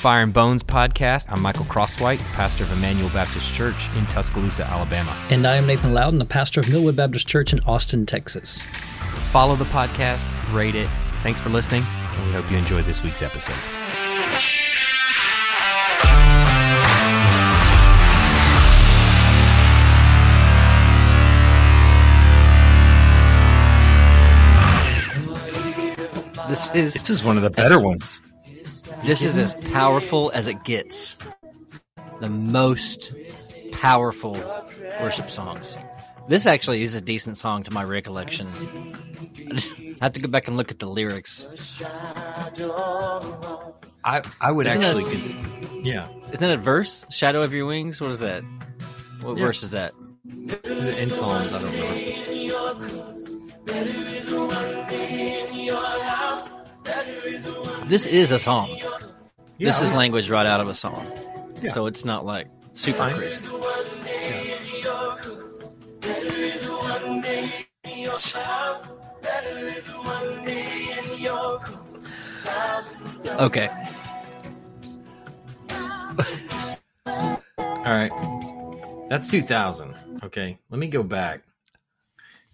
Fire and Bones podcast. I'm Michael Crosswhite, pastor of Emmanuel Baptist Church in Tuscaloosa, Alabama. And I am Nathan Loudon, the pastor of Millwood Baptist Church in Austin, Texas. Follow the podcast, rate it. Thanks for listening, and we hope you enjoyed this week's episode. This is This is one of the better ones. This is as powerful as it gets. The most powerful worship songs. This actually is a decent song to my recollection. I have to go back and look at the lyrics. I, I would Isn't actually, that- con- yeah, Isn't that a verse? Shadow of your wings? What is that? What Yeah. verse is that? in Psalms, I don't know. This is a song. this is language right out of a song. Yeah. So it's not like super Fine. crazy. Okay. All right. That's 2000. Okay. Let me go back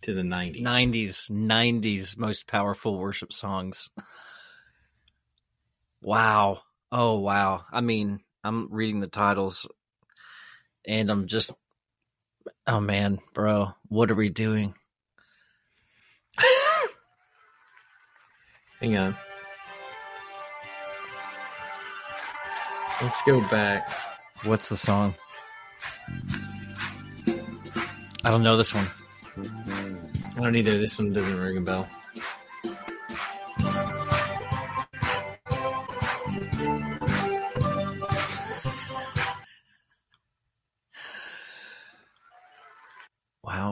to the 90s. 90s 90s most powerful worship songs wow oh wow i mean i'm reading the titles and i'm just oh man bro what are we doing Hang on. Let's go back. what's the song i don't know this one I don't either. This one doesn't ring a bell.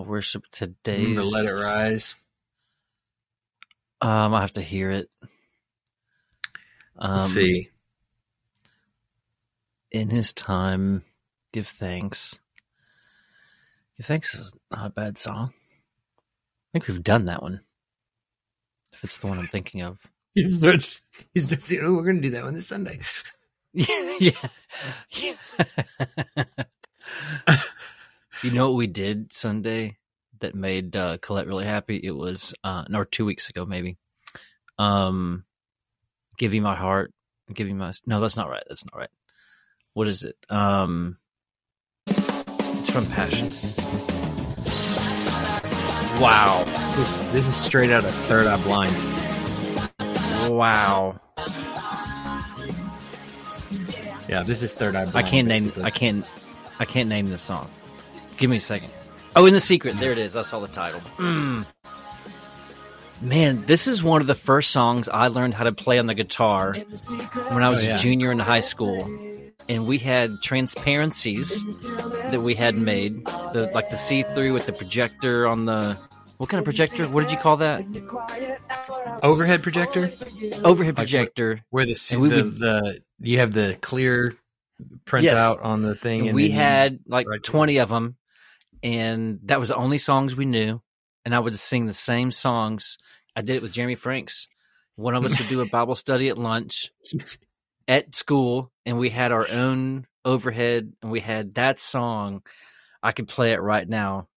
Worship today Remember Let It Rise. um i have to hear it um Let's see. in his time give thanks give thanks is not a bad song i think we've done that one if it's the one i'm thinking of He's just, he's just, oh, we're going to do that one this Sunday. yeah yeah you know what we did sunday that made uh, colette really happy? It was uh no two weeks ago maybe. Um give you my heart give you my no that's not right that's not right. What is it? Um it's from passion. Wow. This, this is straight out of Third Eye Blind. wow. Yeah, this is Third Eye i can't name i can't i can't name the song give me a second oh in the secret there it is i saw the title mm. man this is one of the first songs i learned how to play on the guitar when i was Oh, yeah. a junior in high school and we had transparencies that we had made the, like the see-through with the projector on the what kind of projector what did you call that Overhead projector? overhead what- projector Where the, And we the, would- the, you have the clear printout Yes. on the thing. And and we had like right. 20 of them and that was the only songs we knew and i would sing the same songs i did it with jeremy franks one of us would do a bible study at lunch at school and we had our own overhead and we had that song i could play it right now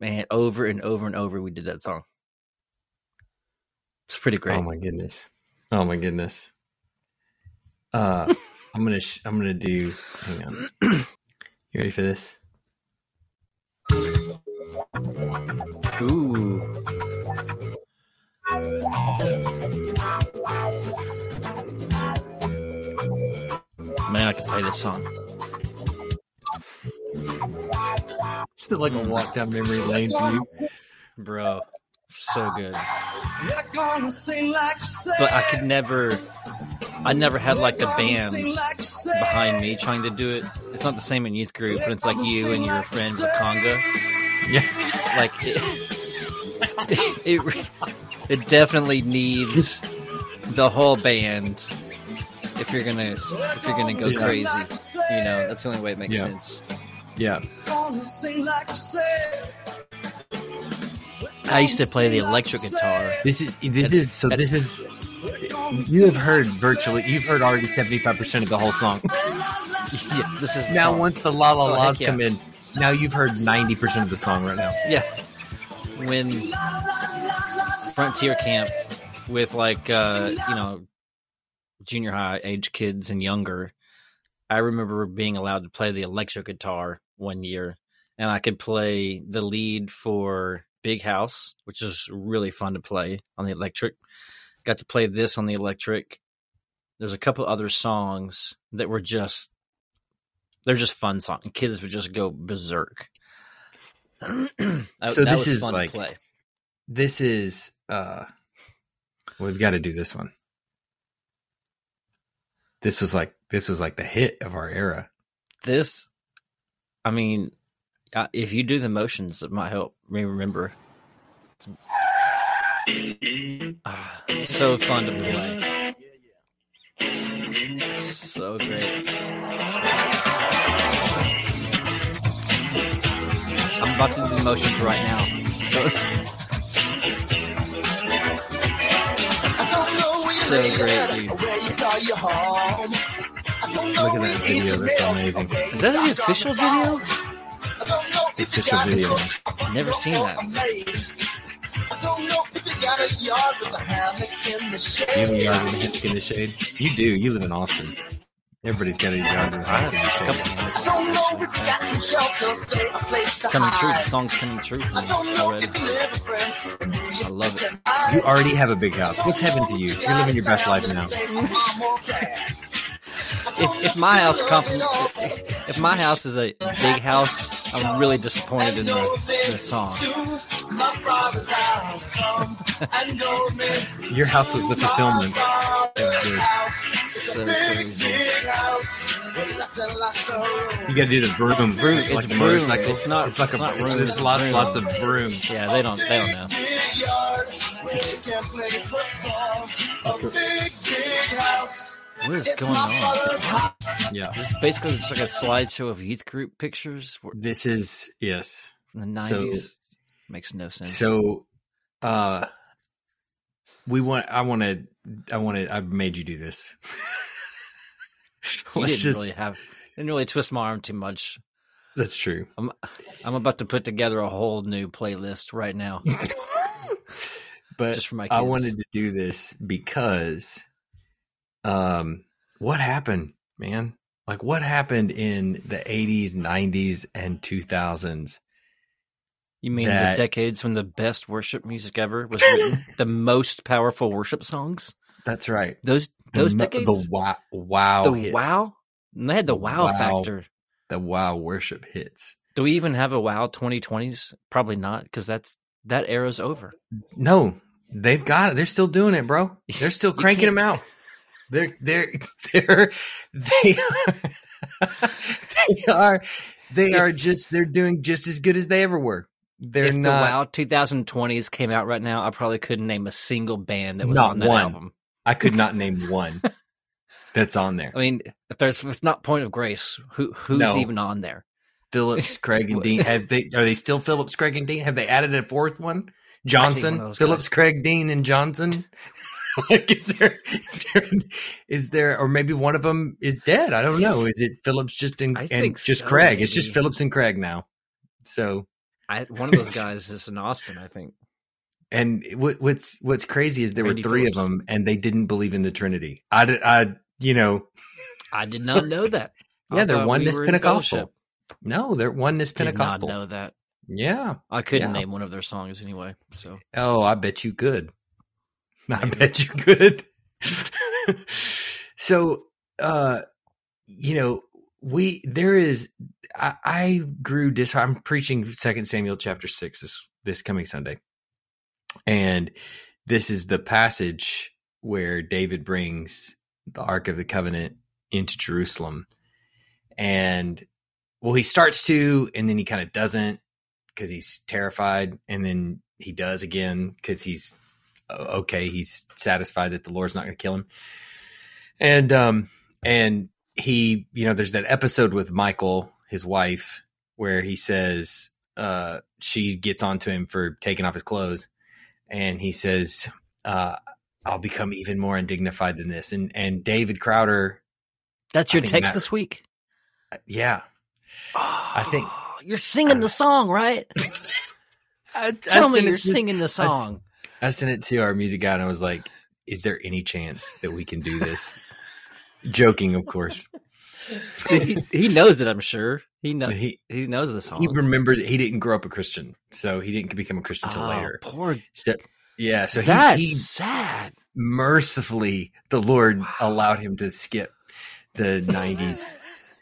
man over and over and over we did that song it's pretty great Oh my goodness. Oh my goodness. Uh, I'm gonna sh- I'm gonna do. Hang on. You ready for this? Ooh man i could play this song It's like a walk down memory lane for you. bro so good but i could never i never had like a band behind me trying to do it it's not the same in youth group but it's like you and your friend Wakanga. Yeah. like it, it, it definitely needs the whole band if you're gonna if you're gonna go Yeah. crazy you know that's the only way it makes Yeah. sense Yeah. i used to play the electric guitar This is this At- is so at- this is you have heard virtually. You've heard already seventy five percent of the whole song. yeah, this is now, song. once the la la Oh, heck la's yeah. come in, now you've heard ninety percent of the song right now. Yeah. When Frontier Camp with like uh, you know, junior high age kids and younger, I remember being allowed to play the electric guitar one year and I could play the lead for Big House, which is really fun to play on the electric. Got to play this on the electric. There's a couple other songs that were just they're just fun songs. Kids would just go berserk. That- So that this was is fun to like- play. This is. uh We've got to do this one. This was like this was like the hit of our era. this. I mean, uh, if you do the motions, it might help me remember. Ah, it's so fun to play. It's so great. I'm about to do the motions right now. so great, dude. Look at that video. That's amazing. Is that the official video? The official video. Never seen that. You have a yard with a hammock in the shade? You do. You live in Austin. Everybody's got a yard with a I have hammock a in the shade. couple It's coming true. The song's coming true for me already. I love it. You already have a big house. What's happened to you? You're living your best life now. If, if my house compli- if, if my house is a big house, I'm really disappointed in the, the song. Your house was the fulfillment of this. So crazy. You got to do the broom. Vroom. It's like a vroom. motorcycle. It's not- It's like it's a. not It's, room, it's it's lots, vroom. lots of vroom. Yeah, they don't they don't know. That's a- What is going on? yeah. This is basically just like a slideshow of youth group pictures This is yes. from the So- nineties. Makes no sense. So, uh, we want. I want to. I want to. I've made you do this. Let's didn't just. really have didn't really twist my arm too much. That's true. I'm about to put together a whole new playlist right now But just for my kids. I wanted to do this because, um, what happened, man? Like, what happened in the '80s, '90s, and 2000s? You mean that- the decades when the best worship music ever was written? the most powerful worship songs? That's right. Those The those mo- decades? the wow, wow, the hits. wow? And they had the The wow, wow. factor. the wow worship hits. Do we even have a wow 2020s? Probably not, because that's that era's over. No, they've got it. They're still doing it, bro. They're still cranking them out. They're they're they're they are they are they are just they're doing just as good as they ever were. They're if not. the wow 2020s came out right now, I probably couldn't name a single band that was on that one. album. I could not name one that's on there. I mean, if there's if it's not Point of Grace, who who's No. even on there? Phillips, Craig, and Dean. Have they? Are they still Phillips, Craig, and Dean? Have they added a fourth one? one Johnson, those Phillips, guys. Craig, Dean, and Johnson. like, is there, is there, is there, or maybe one of them is dead? I don't know. Is it Phillips just in, and just so, Craig? It's just. Phillips and Craig now. So, I, one of those guys is in Austin, I think. and what, what's what's crazy is there Randy were three Phillips. of them, and they didn't believe in the Trinity. I, did, I, you know, I did not know that. Yeah, they're we oneness in Pentecostal. No, they're oneness Did Pentecostal. not know that. Yeah. I couldn't Yeah. name one of their songs anyway. So Oh, I bet you could. I bet you could. so, uh, you know, we there is. I, I grew dis. I'm preaching Second Samuel chapter six this this coming Sunday, and this is the passage where David brings the Ark of the Covenant into Jerusalem, and well, he starts to, and then he kind of doesn't because he's terrified, and then he does again because he's okay. He's satisfied that the Lord's not going to kill him, and um, and he, you know, there's that episode with Michal, his wife, where he says uh, she gets onto him for taking off his clothes, and he says, uh, I'll become even more undignified than this. And and David Crowder, That's your text Matt- this week. yeah, I think- you're singing the song, right? I, Tell I me you're to- singing the song. I sent it to our music guy and I was like, "Is there any chance that we can do this?" Joking, of course. he, he knows it. I'm sure he knows. He He knows the song. he remembered he didn't grow up a Christian, so he didn't become a Christian until Oh, later. Poor. So, yeah, so That's he, he sad. mercifully the Lord allowed him to skip the '90s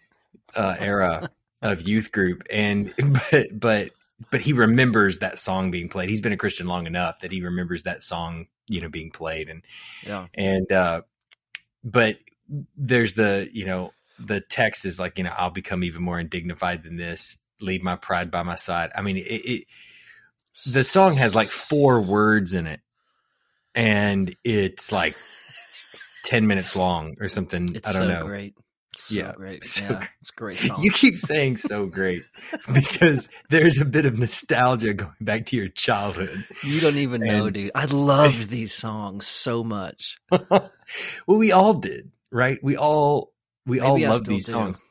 uh, era of youth group, and but but but he remembers that song being played. He's been a Christian long enough that he remembers that song, you know, being played, and Yeah. and uh, but there's the you know the text is like you know I'll become even more undignified than this. Leave my pride by my side. I mean, it, it the song has like four words in it, and it's like ten minutes long or something. It's I don't so know. great. So Yeah, great. so yeah, great. it's great song. You keep saying so great because there's a bit of nostalgia going back to your childhood. You don't even know, dude. I loved these songs so much. well, we all did, right? We all we all I love these do. songs.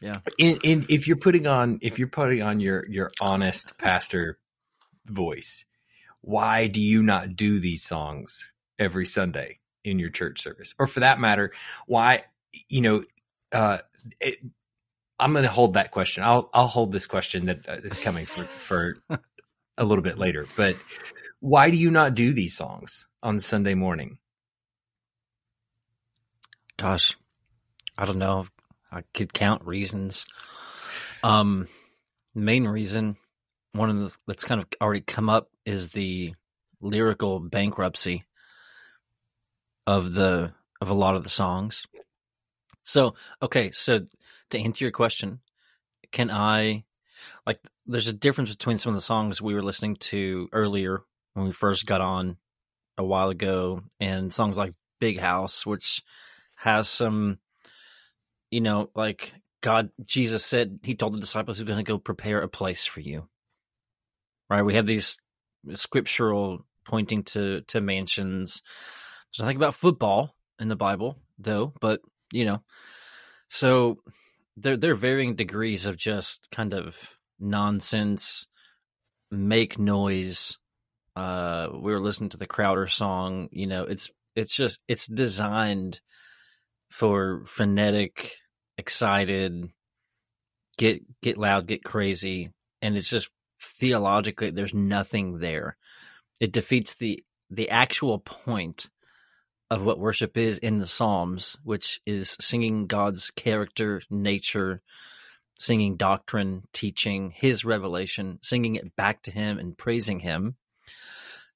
Yeah. And, and if you're putting on if you're putting on your your honest pastor voice, why do you not do these songs every Sunday in your church service? Or for that matter, why you know uh it, I'm going to hold that question. I'll I'll hold this question that uh, coming for for a little bit later. But why do you not do these songs on Sunday morning? Gosh, I don't know. I could count reasons. Um, main reason, one of the that's kind of already come up is the lyrical bankruptcy of the of a lot of the songs. So, okay, so to answer your question, can I like there's a difference between some of the songs we were listening to earlier when we first got on a while ago and songs like Big House which has some you know like God Jesus said he told the disciples he's going to go prepare a place for you. Right? We have these scriptural pointing to to mansions. There's nothing about football in the Bible though, but you know. So there there are varying degrees of just kind of nonsense, make noise. Uh, we were listening to the Crowder song. You know, it's it's just it's designed for frenetic, excited, get get loud, get crazy, and it's just theologically there's nothing there. It defeats the the actual point of what worship is in the Psalms, which is singing God's character, nature, singing doctrine, teaching His revelation, singing it back to Him and praising Him.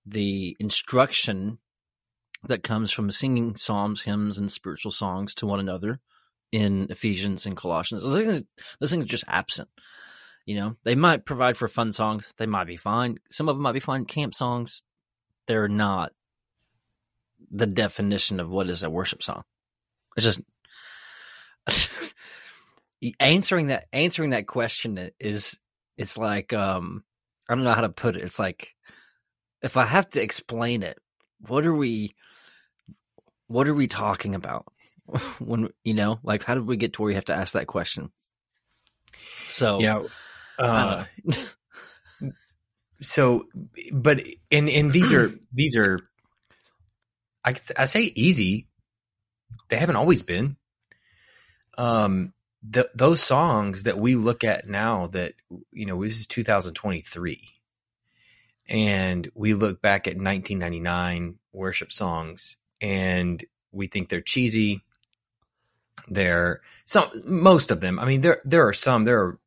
The instruction that comes from singing psalms, hymns, and spiritual songs to one another in Ephesians and Colossians. Those things, those are just absent. You know, they might provide for fun songs. They might be fine. Some of them might be fine camp songs. They're not the definition of what is a worship song. It's just answering that answering that question is it's like um I don't know how to put it. It's like if I have to explain it, what are we what are we talking about? when you know, like how did we get to where you have to ask that question? So Yeah. Uh, so, but and and these are these are, I I say easy. They haven't always been. Um, the, those songs that we look at now that you know this is 2023, and we look back at 1999 worship songs, and we think they're cheesy. They're some most of them. I mean, there there are some. There are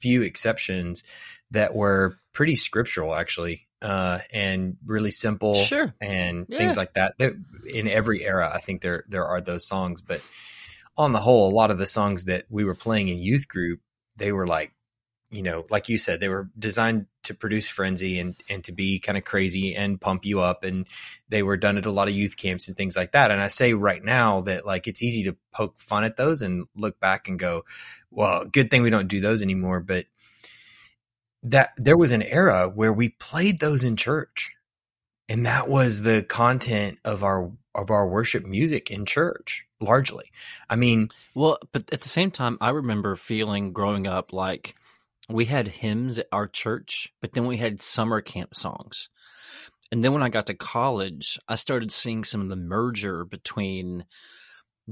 few exceptions that were pretty scriptural actually uh, and really simple Sure. and Yeah. things like that. There, in every era, I think there there are those songs, but on the whole, a lot of the songs that we were playing in youth group, they were like, you know, like you said, they were designed to produce frenzy and and to be kind of crazy and pump you up, and they were done at a lot of youth camps and things like that. And I say right now that like it's easy to poke fun at those and look back and go, well, good thing we don't do those anymore, but that there was an era where we played those in church and that was the content of our of our worship music in church largely. I mean, Well, but at the same time, I remember feeling growing up like we had hymns at our church, but then we had summer camp songs. And then when I got to college, I started seeing some of the merger between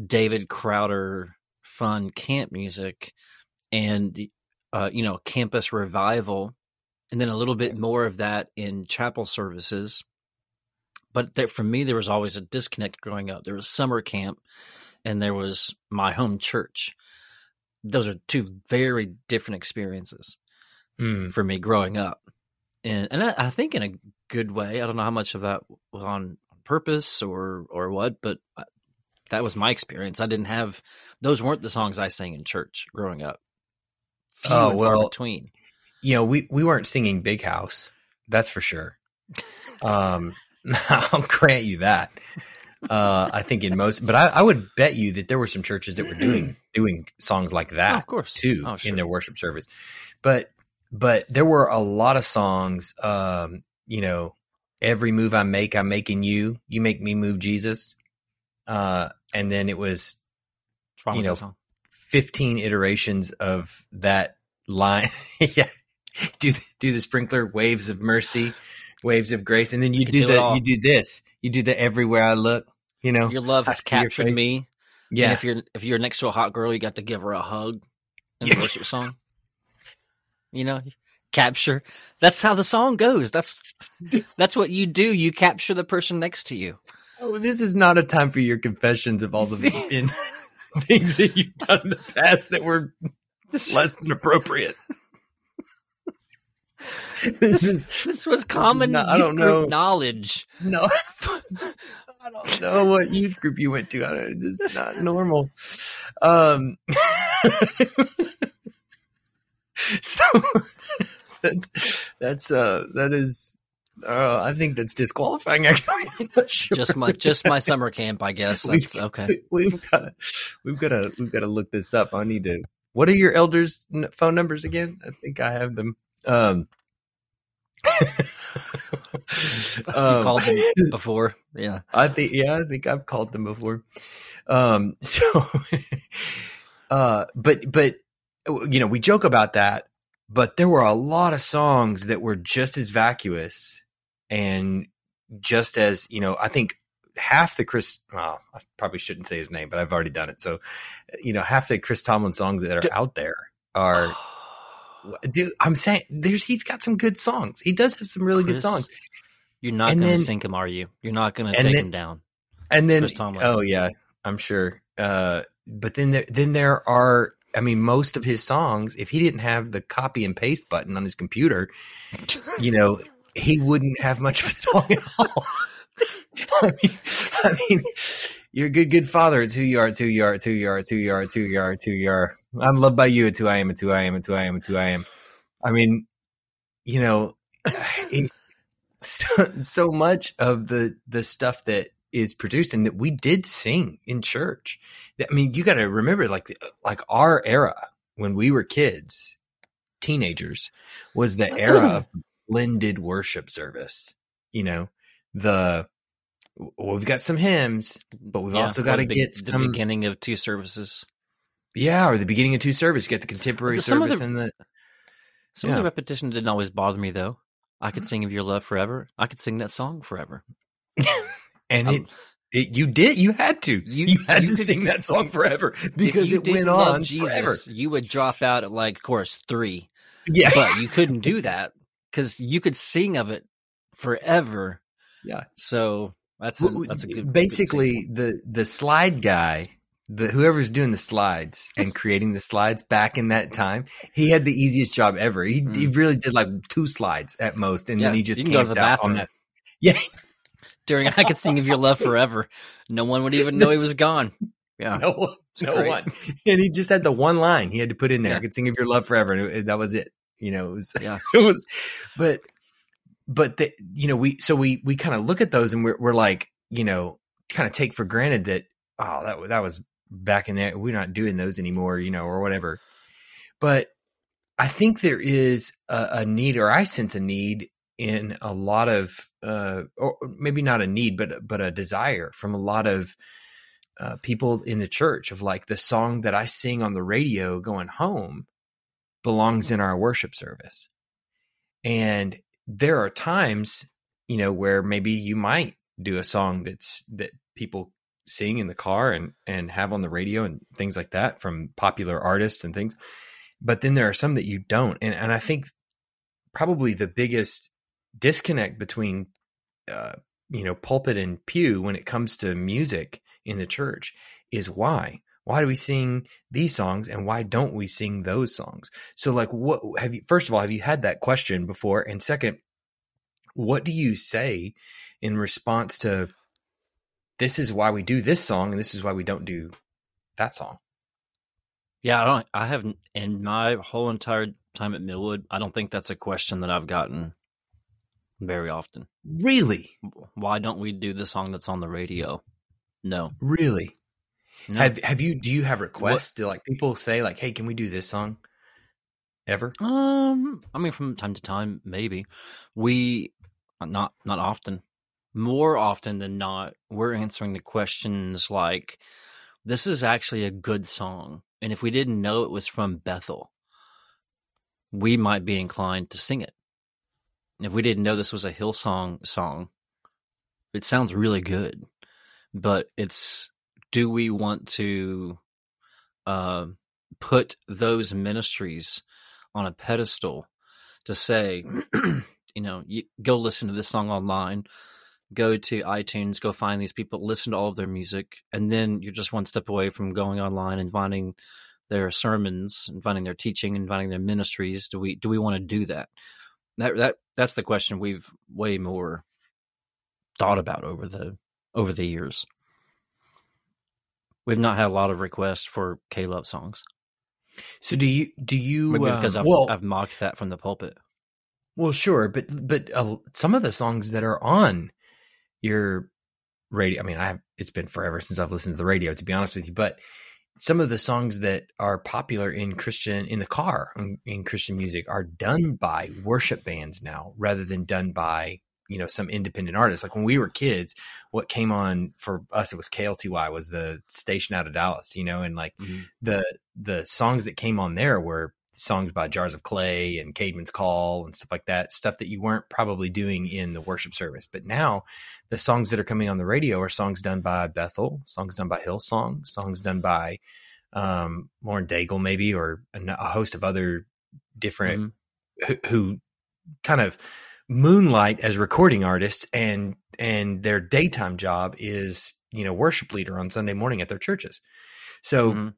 David Crowder fun camp music and uh, you know campus revival, and then a little bit more of that in chapel services. But there, for me, there was always a disconnect growing up. There was summer camp, and there was my home church. Those are two very different experiences mm, for me growing up, and and I, I think in a good way. I don't know how much of that was on purpose or or what, but I- that was my experience. I didn't have those weren't the songs I sang in church growing up. Few Oh, well, between. you know, we we weren't singing Big House, that's for sure. Um, I'll grant you that. Uh, I think in most, but I, I would bet you that there were some churches that were doing doing songs like Oh, that of course, too Oh, sure. in their worship service. But but there were a lot of songs. Um, you know, every move I make, I'm making you. You make me move, Jesus. Uh, and then it was you know? 15 iterations of that line. yeah. Do the, do the sprinkler waves of mercy, waves of grace, and then you You do do the you do this. You do the everywhere I look. You know, Your love has captured me. And yeah, if you're if you're next to a hot girl, you got to give her a hug in the worship song. You know, capture. That's how the song goes. That's that's what you do. You capture the person next to you. Oh, this is not a time for your confessions of all the in, things that you've done in the past that were less than appropriate. this is This was common not- I don't know. knowledge. no. I don't know what youth group you went to. I don't, it's not normal. Um, so that's that's uh that is uh I think that's disqualifying. Actually, sure. Just my just my summer camp, I guess. We- That's okay. we've got to we've got to we've got to look this up. I need to. What are your elders' phone numbers again? I think I have them. Um, you um, called them before, yeah. I think yeah, I think I've called them before. Um, so, uh, but but you know we joke about that, but there were a lot of songs that were just as vacuous and just as you know. I think half the Chris. Well, I probably shouldn't say his name, but I've already done it. So, you know, half the Chris Tomlin songs that are out there are. Dude, I'm saying there's he's got some good songs. He does have some really good songs. You're not And going to then- sink him, are you? You're not going to take then- him down. and then Chris oh yeah i'm sure uh but then there then there are i mean most of his songs if he didn't have the copy and paste button on his computer you know he wouldn't have much of a song at all I mean, I mean you're a good good father it's who you are it's who you are it's who you are it's who you are it's who you are it's who you are i'm loved by you it's who i am it's who i am it's who i am it's who i am i mean you know it, so so much of the the stuff that is produced and that we did sing in church. I mean, you got to remember, like like our era when we were kids, teenagers, was the era of blended worship service. You know, the well, we've got some hymns, but we've Yeah, also got to get the some, beginning of two services. yeah, or the beginning of two services. Get the contemporary But some of service the- and the Some of the repetition didn't always bother me though. I could sing of your love forever. I could sing that song forever. and Um, it, it you did you had to You- you, had you to sing that song forever because it went on Jesus, forever. you would drop out at like chorus three. Yeah, But you couldn't do that because you could sing of it forever. yeah. So that's a, that's a good good basically example. the the slide guy the whoever's doing the slides and creating the slides back in that time he had the easiest job ever he, he really did like two slides at most and then Mm. He just go to the bathroom. that yeah during I could sing of your love forever. No one would even know he was gone. Yeah. no one no great. one and he just had the one line he had to put in there Yeah. i could sing of your love forever and it- that was it you know it was Yeah. it was but but you know we so we we kind of look at those and we're, we're like you know kind of take for granted that oh that that was back in there we're not doing those anymore you know or whatever but i think there is a, a need or i sense a need in a lot of, uh, or maybe not a need, but but a desire from a lot of uh, people in the church of like the song that I sing on the radio going home belongs in our worship service. And there are times, you know, where maybe you might do a song that's that people sing in the car and and have on the radio and things like that from popular artists and things. But then there are some that you don't. And and I think probably the biggest disconnect between uh, you know pulpit and pew when it comes to music in the church is why why do we sing these songs and why don't we sing those songs so like what have you first of all have you had that question before and second what do you say in response to this is why we do this song and this is why we don't do that song Yeah, I don't. I haven't in my whole entire time at Millwood. I don't think that's a question that I've gotten very often. really Why don't we do the song that's on the radio? No, really no. have have you do you have requests do like people say like hey can we do this song ever Um, I mean, from time to time, maybe we not not often. More often than not, we're answering the questions like, "This is actually a good song," and if we didn't know it was from Bethel, we might be inclined to sing it. And if we didn't know this was a Hillsong song, it sounds really good, but it's do we want to uh, put those ministries on a pedestal to say, you know, you go listen to this song online, go to iTunes, go find these people, listen to all of their music, and then you're just one step away from going online and finding their sermons and finding their teaching and finding their ministries. Do we do we want to do that? That that that's the question we've way more thought about over the over the years. We've not had a lot of requests for K Love songs. so do you do you Maybe um, because I've, well I've mocked that from the pulpit. Well, sure, but but uh, some of the songs that are on your radio. I mean, I have, it's been forever since I've listened to the radio, to be honest with you. But some of the songs that are popular in Christian in the car in, in Christian music are done by worship bands now, rather than done by you know some independent artists. Like when we were kids, what came on for us it was KLTY was the station out of Dallas, you know, and like the the songs that came on there were songs by Jars of Clay and Caedmon's Call and stuff like that, stuff that you weren't probably doing in the worship service. But now the songs that are coming on the radio are songs done by Bethel, songs done by Hillsong, songs done by um, Lauren Daigle, maybe, or a, a host of other different who, who kind of moonlight as recording artists and and their daytime job is you know worship leader on Sunday morning at their churches. So Mhm.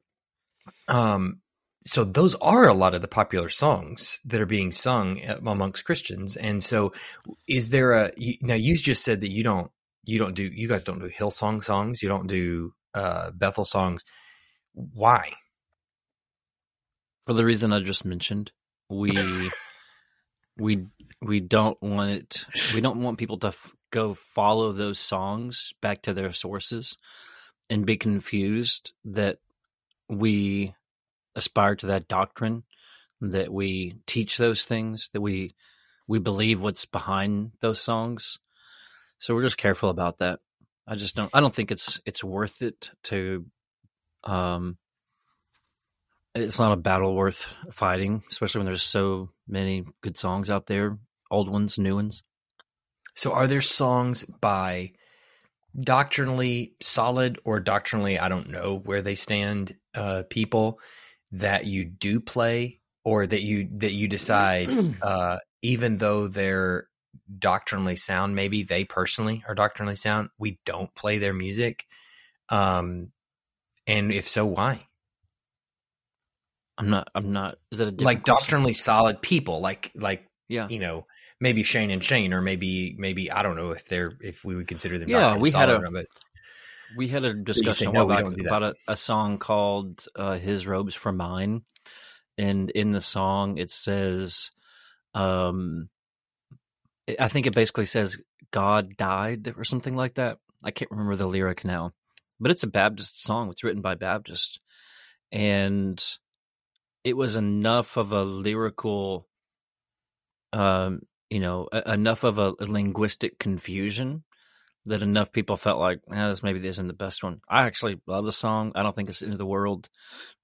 um so those are a lot of the popular songs that are being sung amongst Christians. And so is there a now you just said that you don't you don't do you guys don't do Hillsong songs, you don't do uh Bethel songs. Why? For the reason I just mentioned, we we we don't want it. We don't want people to f- go follow those songs back to their sources and be confused that we aspire to that doctrine, that we teach those things, that we we believe what's behind those songs. So we're just careful about that. I just don't. I don't think it's it's worth it to. Um, it's not a battle worth fighting, especially when there's so many good songs out there, old ones, new ones. So are there songs by doctrinally solid or doctrinally I don't know where they stand uh people that you do play or that you that you decide uh even though they're doctrinally sound maybe they personally are doctrinally sound we don't play their music um and if so why I'm not. I'm not. Is that a different like question? doctrinally solid people like like Yeah. you know maybe Shane and Shane or maybe maybe I don't know if they're if we would consider them Yeah, we had a- but We had a discussion "No, while back don't do that." about a, a song called uh, "His Robes for Mine," and in the song it says, um, I think it basically says God died or something like that. I can't remember the lyric now, but it's a Baptist song. It's written by Baptists, and it was enough of a lyrical um, you know, a, enough of a, a linguistic confusion that enough people felt like, eh, this maybe isn't the best one. I actually love the song. I don't think it's into the world,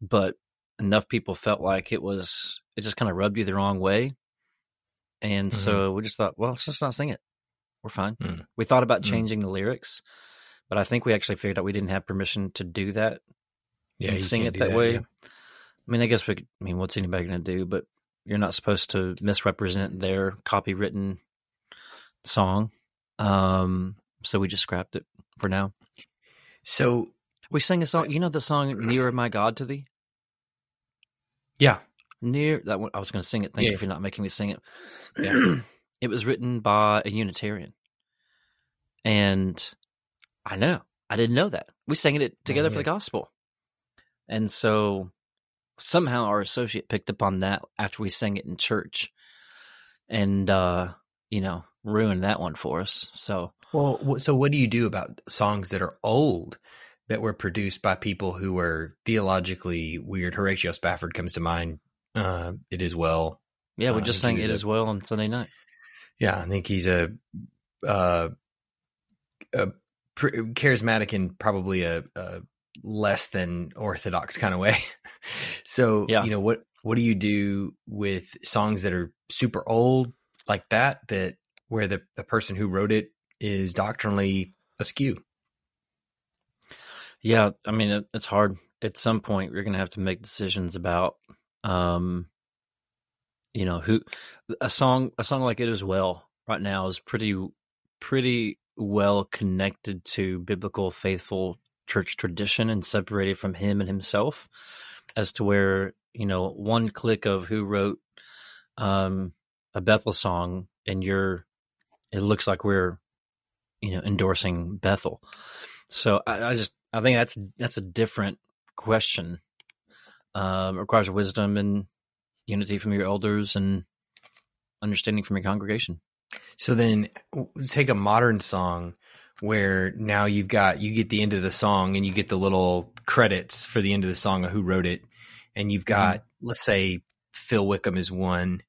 but enough people felt like it was, it just kind of rubbed you the wrong way. And Mhm. so we just thought, well, let's just not sing it. We're fine. Mm. We thought about Mm. changing the lyrics, but I think we actually figured out we didn't have permission to do that Yeah, and sing it do that, way. yeah. I mean, I guess we. Could, I mean, what's anybody going to do? But you're not supposed to misrepresent their copywritten song. Um, so we just scrapped it for now. So We sang a song. You know the song "Nearer My God to Thee." yeah, Near that one, I was going to sing it. Thank Yeah. you for not making me sing it. Yeah. it was written by a Unitarian, and I know I didn't know that. We sang it together for yeah. the gospel, and so somehow our associate picked up on that after we sang it in church, and uh, you know ruined that one for us. So Well, so what do you do about songs that are old that were produced by people who were theologically weird? Horatio Spafford comes to mind. Uh, it is well. yeah, we Uh, just sang it was as well on Sunday night. Yeah, I think he's a, uh, a pr- charismatic and probably a, a less than orthodox kind of way. so, Yeah. you know what? What do you do with songs that are super old like that? That where the the person who wrote it is doctrinally askew. Yeah, I mean it, it's hard. At some point, you're going to have to make decisions about, um, you know, who a song a song like it as well right now is pretty pretty well connected to biblical faithful church tradition and separated from him and himself, as to where you know one click of who wrote um, a Bethel song and you're it looks like we're you know endorsing Bethel. So I, I just I think that's that's a different question. Um, requires wisdom and unity from your elders and understanding from your congregation. So then take a modern song where now you've got you get the end of the song and you get the little credits for the end of the song of who wrote it and you've got let's say Phil Wickham is one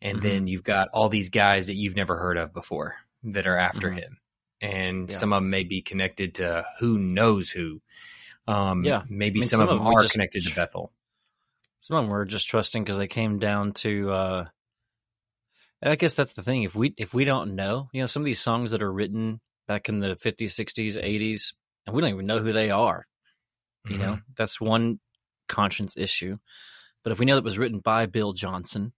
and Mhm. then you've got all these guys that you've never heard of before that are after Mhm. him and Yeah. some of them may be connected to who knows who um Yeah. maybe I mean, some, some of them are just- connected to Bethel Some of them were just trusting because they came down to. Uh, I guess that's the thing. If we if we don't know, you know, some of these songs that are written back in the fifties, sixties, eighties, and we don't even know who they are. You know, that's one conscience issue. But if we know that it was written by Bill Johnson,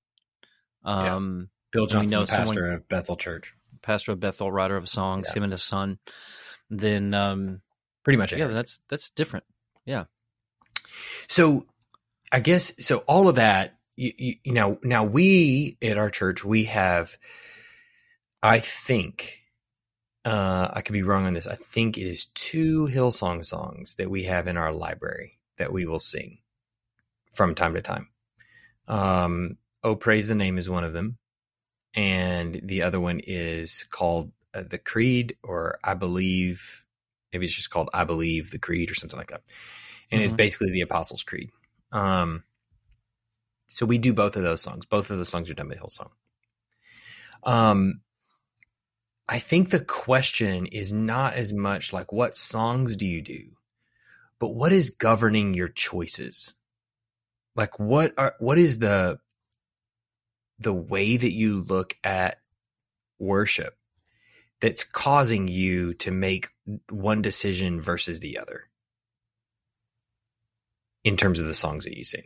Yeah. um, Bill we Johnson pastor someone- of Bethel Church pastor of Bethel, writer of songs, Yeah. him and his son, then um, pretty much yeah, that's that's different. Yeah. So I guess so. All of that, you, you, you know, now we at our church we have, I think, uh, I could be wrong on this. I think it is two Hillsong songs that we have in our library that we will sing from time to time. Um, "Oh Praise the Name" is one of them, and the other one is called uh, the Creed, or I believe. Maybe it's just called "I Believe the Creed" or something like that and it's Mhm. basically the Apostles' Creed. Um, so we do both of those songs. Both of the songs are done by Hillsong. Um, I think the question is not as much like what songs do you do, but what is governing your choices? Like what are what is the the way that you look at worship that's causing you to make one decision versus the other? in terms of the songs that you sing.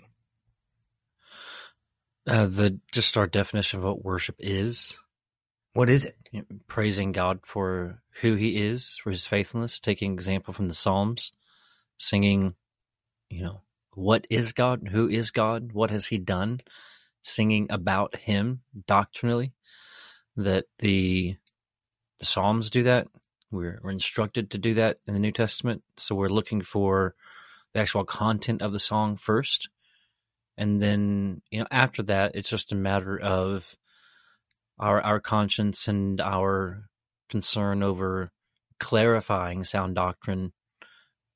Uh, the just our definition of what worship is: What is it? praising God for who He is, for His faithfulness, taking example from the Psalms, singing, you know, what is God, who is God, what has He done, singing about Him doctrinally. That the the Psalms do that. We're, we're instructed to do that in the New Testament. So we're looking for the actual content of the song first. And then, you know, after that, it's just a matter of our our conscience and our concern over clarifying sound doctrine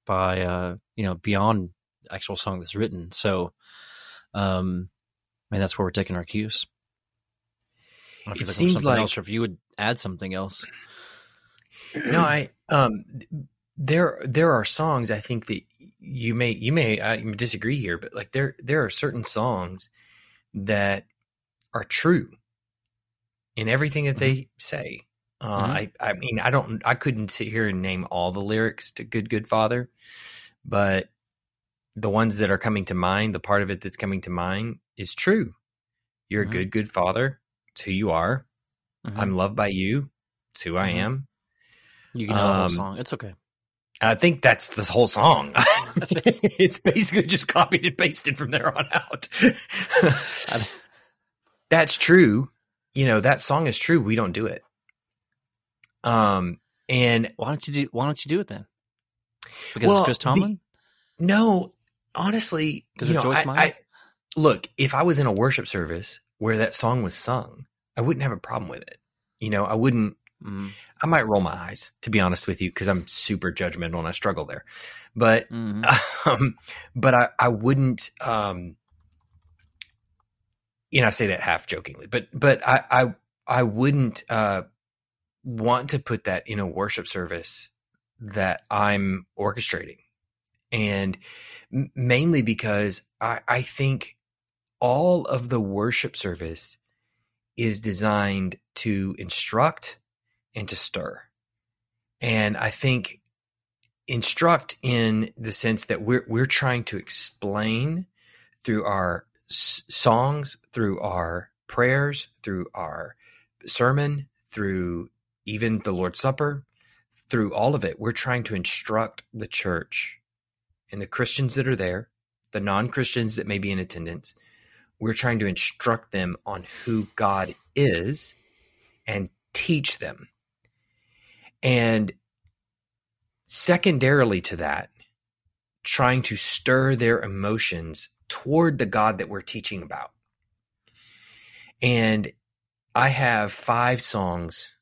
by uh, you know, beyond actual song that's written. So um I mean that's where we're taking our cues. It seems like- else, or if you would add something else. no, I um there there are songs I think that you may you may I disagree here, but like there there are certain songs that are true in everything that they say. Uh, Mhm. I I mean I don't I couldn't sit here and name all the lyrics to Good Good Father, but the ones that are coming to mind, the part of it that's coming to mind is true. You're Mhm. a good good father. It's who you are. Mhm. I'm loved by you. It's who I Mhm. am. you can know the whole um, song. It's okay. I think that's the whole song. it's basically just copied and pasted from there on out. that's true. You know, that song is true. We don't do it. Um, and Why don't you do? Why don't you do it then? Because Well, it's Chris the- Tomlin. no, honestly, 'Cause you of know, Joyce I, Meyer? I, look, if I was in a worship service where that song was sung, I wouldn't have a problem with it. You know, I wouldn't, Mm, I might roll my eyes to be honest with you, because I'm super judgmental and I struggle there. But mhm. um, but I, I wouldn't um you know I say that half jokingly but but I I, I wouldn't uh want to put that in a worship service that I'm orchestrating. And mainly because I, I think all of the worship service is designed to instruct and to stir. And I think instruct in the sense that we're we're trying to explain through our s- songs, through our prayers, through our sermon, through even the Lord's Supper, through all of it. We're trying to instruct the church and the Christians that are there, the non-Christians that may be in attendance. We're trying to instruct them on who God is and teach them. And secondarily to that, trying to stir their emotions toward the God that we're teaching about. And I have five songs,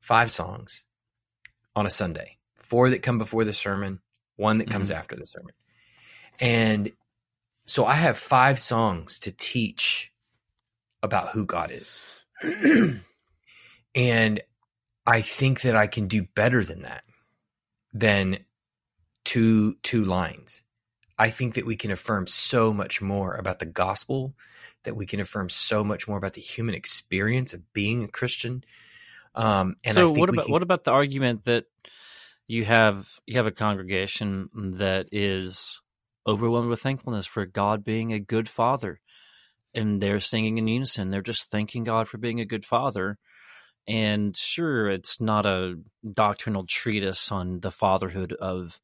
five songs on a Sunday, four that come before the sermon, one that comes mm-hmm. after the sermon. And so I have five songs to teach about who God is. and I think that I can do better than that than two two lines. I think that we can affirm so much more about the gospel, that we can affirm so much more about the human experience of being a Christian. Um, and I so think what about can- what about the argument that you have you have a congregation that is overwhelmed with thankfulness for God being a good father? And they're singing in unison. They're just thanking God for being a good father. And sure it's not a doctrinal treatise on the fatherhood of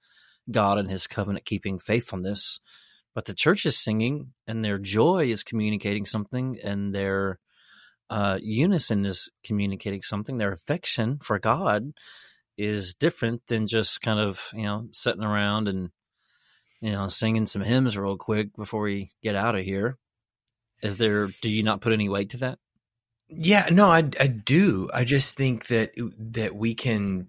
God and his covenant keeping faithfulness but the church is singing and their joy is communicating something and their uh, unison is communicating something. Their affection for God is different than just kind of you know sitting around and you know singing some hymns real quick before we get out of here. Is there? Do you not put any weight to that? Yeah, no, I I do. I just think that that we can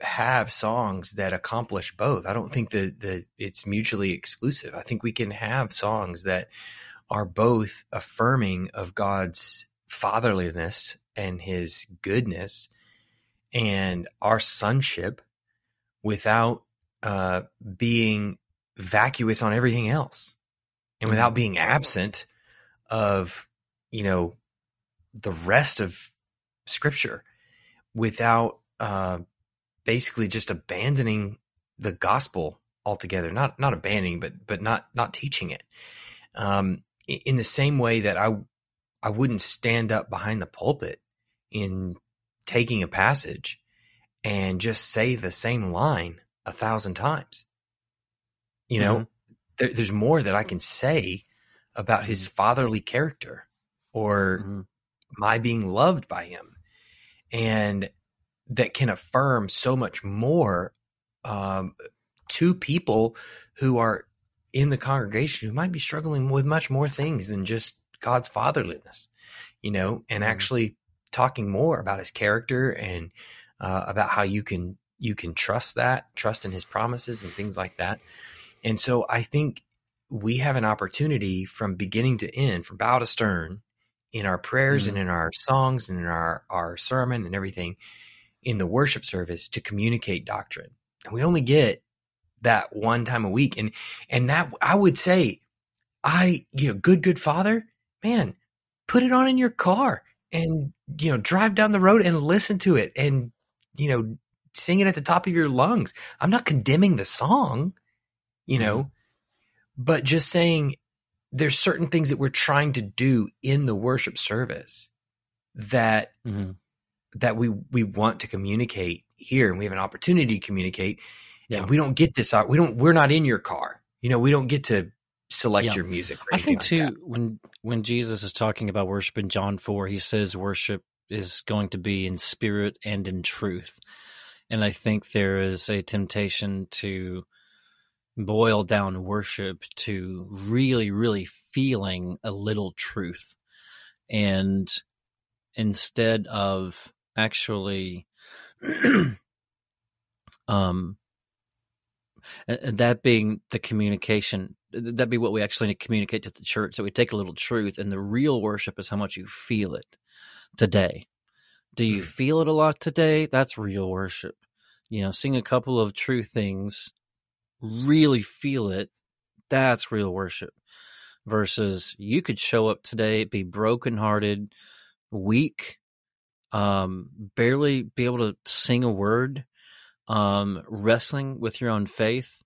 have songs that accomplish both. I don't think that that it's mutually exclusive. I think we can have songs that are both affirming of God's fatherliness and his goodness and our sonship without uh being vacuous on everything else and without being absent of you know the rest of scripture without uh, basically just abandoning the gospel altogether. Not not abandoning but but not not teaching it. Um, in the same way that i i wouldn't stand up behind the pulpit in taking a passage and just say the same line a thousand times. You know there, there's more that i can say about his fatherly character or Mhm. my being loved by him. And that can affirm so much more um, to people who are in the congregation who might be struggling with much more things than just God's fatherliness, you know, and Mhm. actually talking more about his character and uh, about how you can you can trust that, trust in his promises and things like that. And so I think we have an opportunity from beginning to end, from bow to stern, in our prayers Mhm. and in our songs and in our, our sermon and everything in the worship service to communicate doctrine. And we only get that one time a week. And and that I would say, I, you know, good, good father, man, put it on in your car and you know, drive down the road and listen to it and you know, sing it at the top of your lungs. I'm not condemning the song, you know, but just saying there's certain things that we're trying to do in the worship service that Mhm. That we we want to communicate here and we have an opportunity to communicate Yeah. and we don't get this out we don't we're not in your car you know we don't get to select Yeah. your music I think like too that. when when Jesus is talking about worship in John four, he says worship is going to be in spirit and in truth, and I think there is a temptation to boil down worship to really, really feeling a little truth, and instead of actually, um, and that being the communication that be what we actually communicate to the church that we take a little truth and the real worship is how much you feel it today. Do you Mm. feel it a lot today? That's real worship. You know sing a couple of true things really feel it that's real worship. Versus you could show up today be brokenhearted weak um barely be able to sing a word um wrestling with your own faith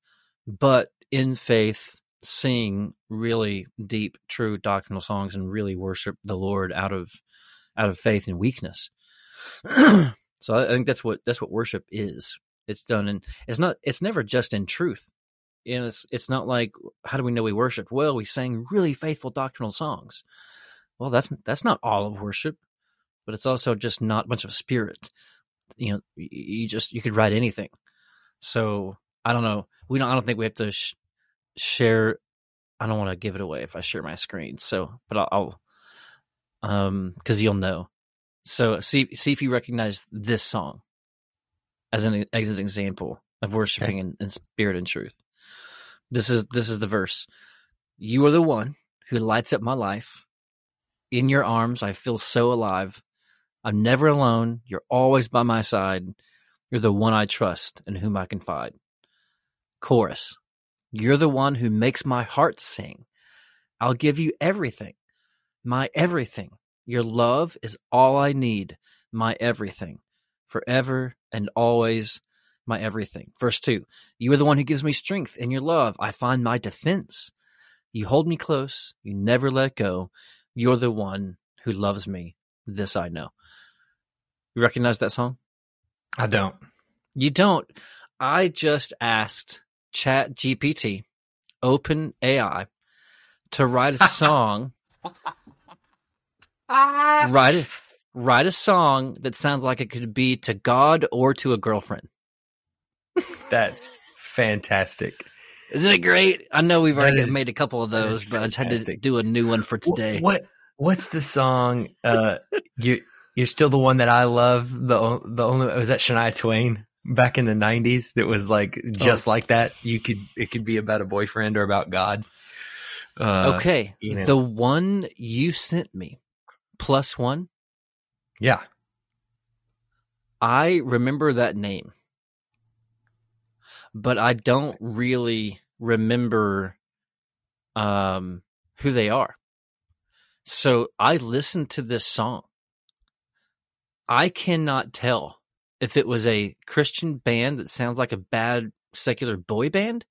but in faith sing really deep true doctrinal songs and really worship the lord out of out of faith and weakness. So i think that's what that's what worship is. It's done and it's not it's never just in truth. You know it's it's not like how do we know we worship? Well we sang really faithful doctrinal songs. Well that's that's not all of worship but it's also just not much of a spirit. You know you just you could write anything. So i don't know. We don't i don't think we have to sh- share i don't want to give it away if i share my screen so but i'll, I'll um because you'll know. So see see if you recognize this song as an as an example of worshiping in, in spirit and truth. This is this is the verse. You are the one who lights up my life. In your arms i feel so alive i'm never alone. You're always by my side. You're the one i trust and whom i confide. Chorus. You're the one who makes my heart sing. I'll give you everything. My everything. Your love is all i need. My everything. Forever and always my everything. Verse 2 you are the one who gives me strength in your love. I find my defense. You hold me close. You never let go. You're the one who loves me. This i know you recognize that song i don't you don't. I just asked Chat GPT, Open AI, to write a song. write a, write a song that sounds like it could be to God or to a girlfriend. that's fantastic Isn't it great? I know we've already is- made a couple of those, but I just had to do a new one for today. what what's the song uh you you're still the one that i love the the only was that shania twain back in the 90s that was like just like that you could it could be about a boyfriend or about god uh, okay, you know. the one you sent me, plus one. yeah I remember that name, but I don't really remember um, who they are. So I listened to this song. I cannot tell if it was a Christian band that sounds like a bad secular boy band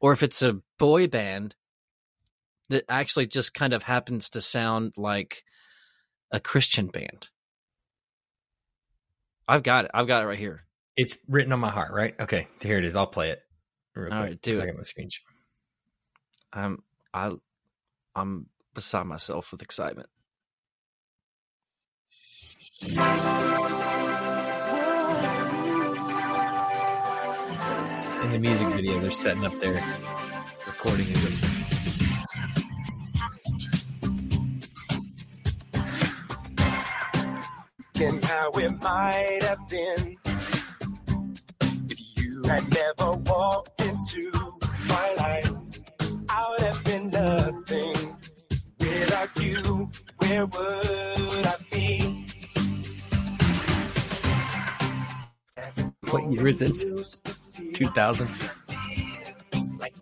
or if it's a boy band that actually just kind of happens to sound like a Christian band. I've got it. I've got it right here. it's written on my heart right okay here it is i'll play it real All quick, right, do 'cause i got my screen share. I'm I I'm beside myself with excitement. In the music video they're setting up their recording equipment and how it might have been if you had never walked into my life. I would have been nothing without you. where would I be? What year is this? 2000. Like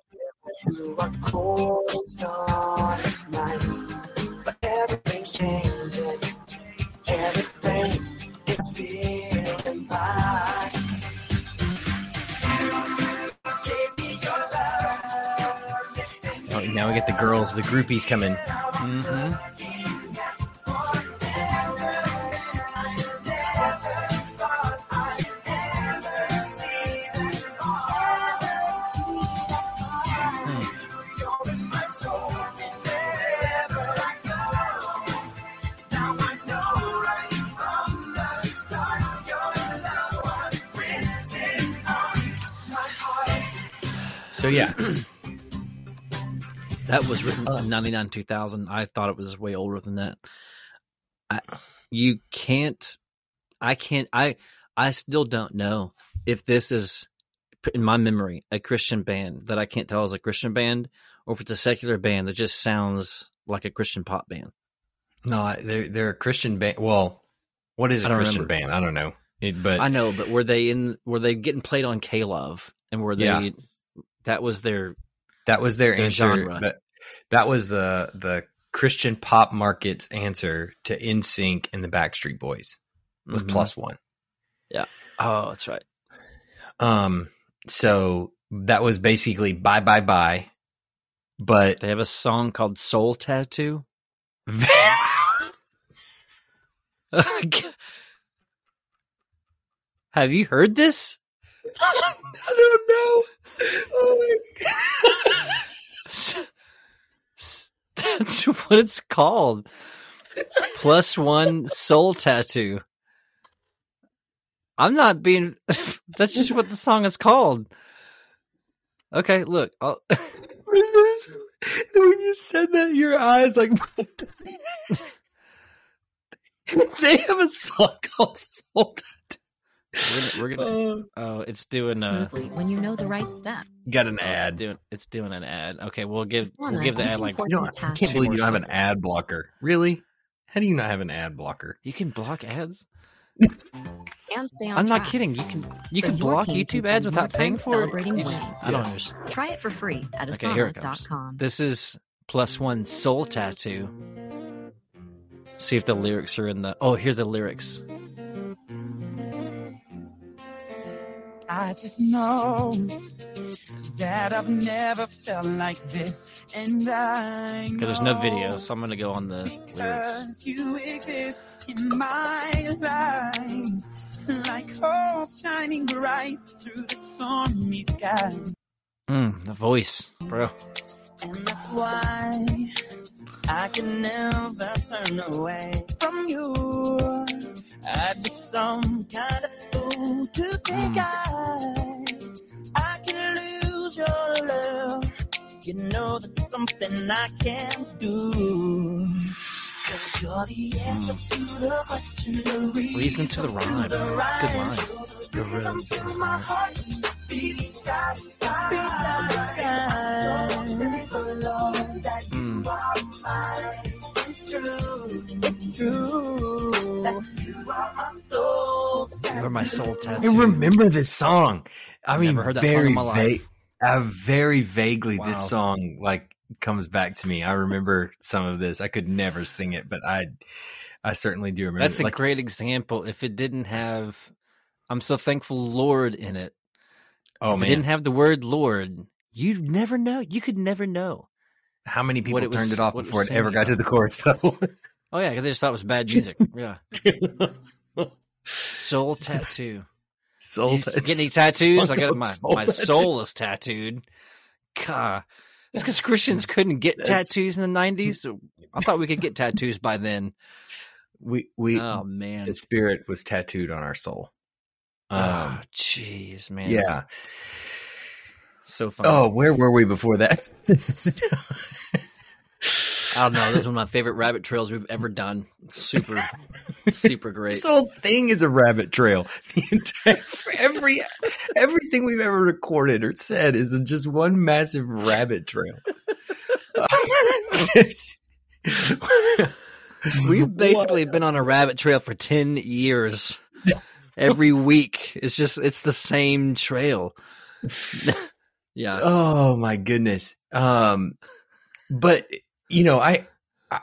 you are cold starless night, but everything's changing. Everything is feeling right. Oh, now we get the girls, the groupies coming. Mm-hmm. So yeah, That was written in 99 2000. I thought it was way older than that. I, you can't, I can't, I, I still don't know if this is, in my memory, a Christian band that I can't tell is a Christian band or if it's a secular band that just sounds like a Christian pop band. no, they're they're a Christian band. Well, what is a Christian remember. band? I don't know. It, but I know, but were they in, were they getting played on K Love and were they, Yeah. That was their, that was their their answer. That, that was the the Christian pop market's answer to NSYNC and the Backstreet Boys was Mhm. plus one. Yeah. Oh, that's right. Um, so that was basically bye bye bye. But They have a song called Soul Tattoo. Have you heard this? I don't know. Oh my God. That's what it's called. Plus one soul tattoo. I'm not being. That's just what the song is called. Okay, look. I'll, when you said that, your eyes like they have a song called Soul we're, we're gonna. Oh, it's doing. Uh, when you know the right steps. Got an oh, ad. It's doing. It's doing an ad. Okay, we'll give. We'll give the ad like. You don't, I tasks can't believe you don't have an seconds. ad blocker. Really? How do you not have an ad blocker? You can block ads. and stay on I'm not track. kidding. You can. You So can block team can YouTube ads without paying for it. celebrating You- wins. I don't Yes. understand. Try it for free at Okay, here it comes. asana.com. This is plus one soul tattoo. See if the lyrics are in the. Oh, here's the lyrics. I just know that I've never felt like this, and I Because there's no video, so I'm gonna go on the lyrics. Because you exist in my life, like hope shining bright through the stormy sky, Mm, the voice, bro. and that's why I can never turn away from you. I'd be some kind of fool to think I I can lose your love. You know that's something I can't do. Cause you're the answer to the question, the Reason to the rhyme. It's a good line. You're really to my heart. Beating side to side. Mm. It's true. It's true. You are my soul. Are my soul I remember this song. I I've mean, never heard that song very in my life. vague. Uh, very vaguely, Wow. this song like comes back to me. I remember some of this. I could never sing it, but I, I certainly do remember. That's it. a like, great example. If it didn't have, I'm so thankful, Lord, in it. oh if it man, didn't have the word Lord, you never know. You could never know. How many people it was- turned it off what it before it ever got to the chorus? Though. Oh yeah, because they just thought it was bad music. yeah, soul tattoo. Soul You ta- get any tattoos? I got my Soul my Tattoo. soul is tattooed. God, it's because Christians couldn't get That's- tattoos in the '90s. So I thought we could get tattoos by then. we we Oh man. the spirit was tattooed on our soul. Um, Oh jeez, man. yeah. So funny. Oh, where were we before that? I don't know. This is one of my favorite rabbit trails we've ever done. It's super, super great. This whole thing is a rabbit trail. The entire every everything we've ever recorded or said is just one massive rabbit trail. We've basically been on a rabbit trail for 10 years. Every week. It's just, it's the same trail. Yeah. Oh my goodness. Um, but you know, I, I,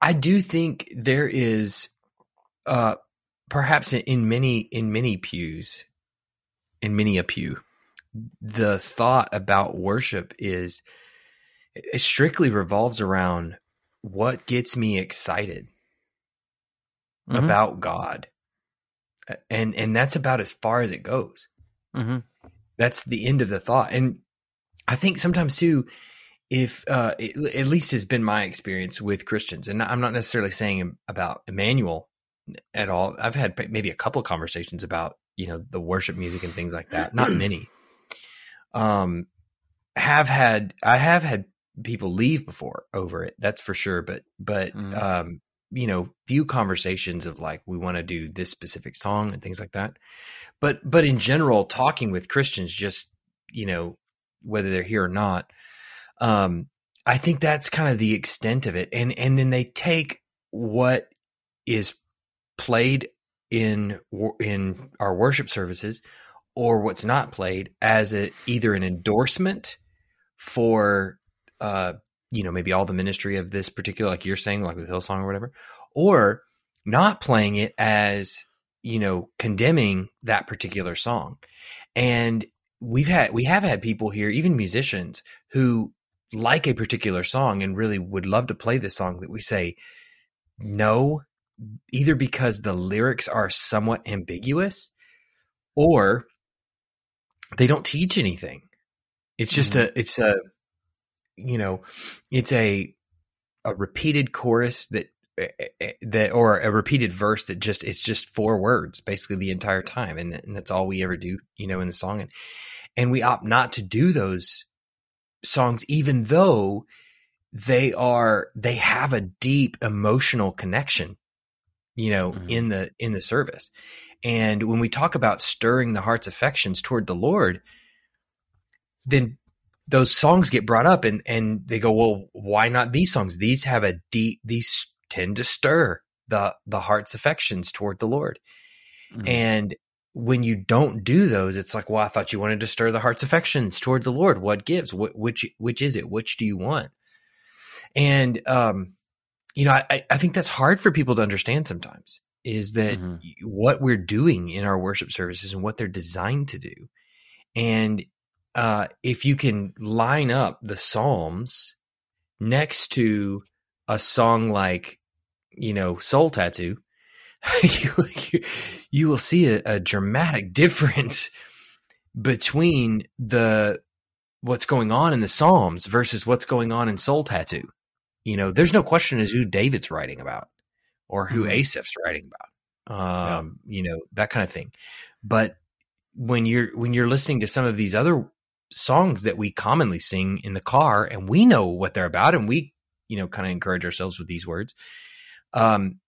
I do think there is, uh, perhaps in, in many, in many pews, in many a pew, the thought about worship is it strictly revolves around what gets me excited Mhm. about God. And and that's about as far as it goes. Mhm. That's the end of the thought. And I think sometimes too if uh it, at least has been my experience with Christians and I'm not necessarily saying about Emmanuel at all. I've had maybe a couple conversations about, you know, the worship music and things like that. Not many. Um have had I have had people leave before over it. That's for sure, but but Mhm. um you know, few conversations of like we want to do this specific song and things like that. But but in general, talking with Christians, just you know, whether they're here or not, um, I think that's kind of the extent of it. And and then they take what is played in in our worship services or what's not played as a, either an endorsement for uh you know maybe all the ministry of this particular like you're saying like with Hillsong or whatever or not playing it as you know condemning that particular song. And we've had we have had people here even musicians who like a particular song and really would love to play this song that we say no either because the lyrics are somewhat ambiguous or they don't teach anything. It's just hmm. a it's a you know it's a a repeated chorus that eh, that or a repeated verse that just it's just four words basically the entire time and, and that's all we ever do you know in the song and and we opt not to do those songs even though they are they have a deep emotional connection you know Mhm. in the in the service and when we talk about stirring the heart's affections toward the lord then those songs get brought up and and they go well why not these songs? These have a deep these tend to stir the the heart's affections toward the lord. Mhm. and when you don't do those it's like well i thought you wanted to stir the heart's affections toward the lord. What gives? Wh- which which is it? Which do you want? And um you know i i think that's hard for people to understand sometimes is that Mhm. what we're doing in our worship services and what they're designed to do. And uh if you can line up the psalms next to a song like you know soul tattoo you, you, you will see a, a dramatic difference between the what's going on in the Psalms versus what's going on in Soul Tattoo. You know, there's no question as who David's writing about or who Mhm. Asaph's writing about. Um, you know, that kind of thing. But when you're when you're listening to some of these other songs that we commonly sing in the car and we know what they're about and we, you know, kind of encourage ourselves with these words. Um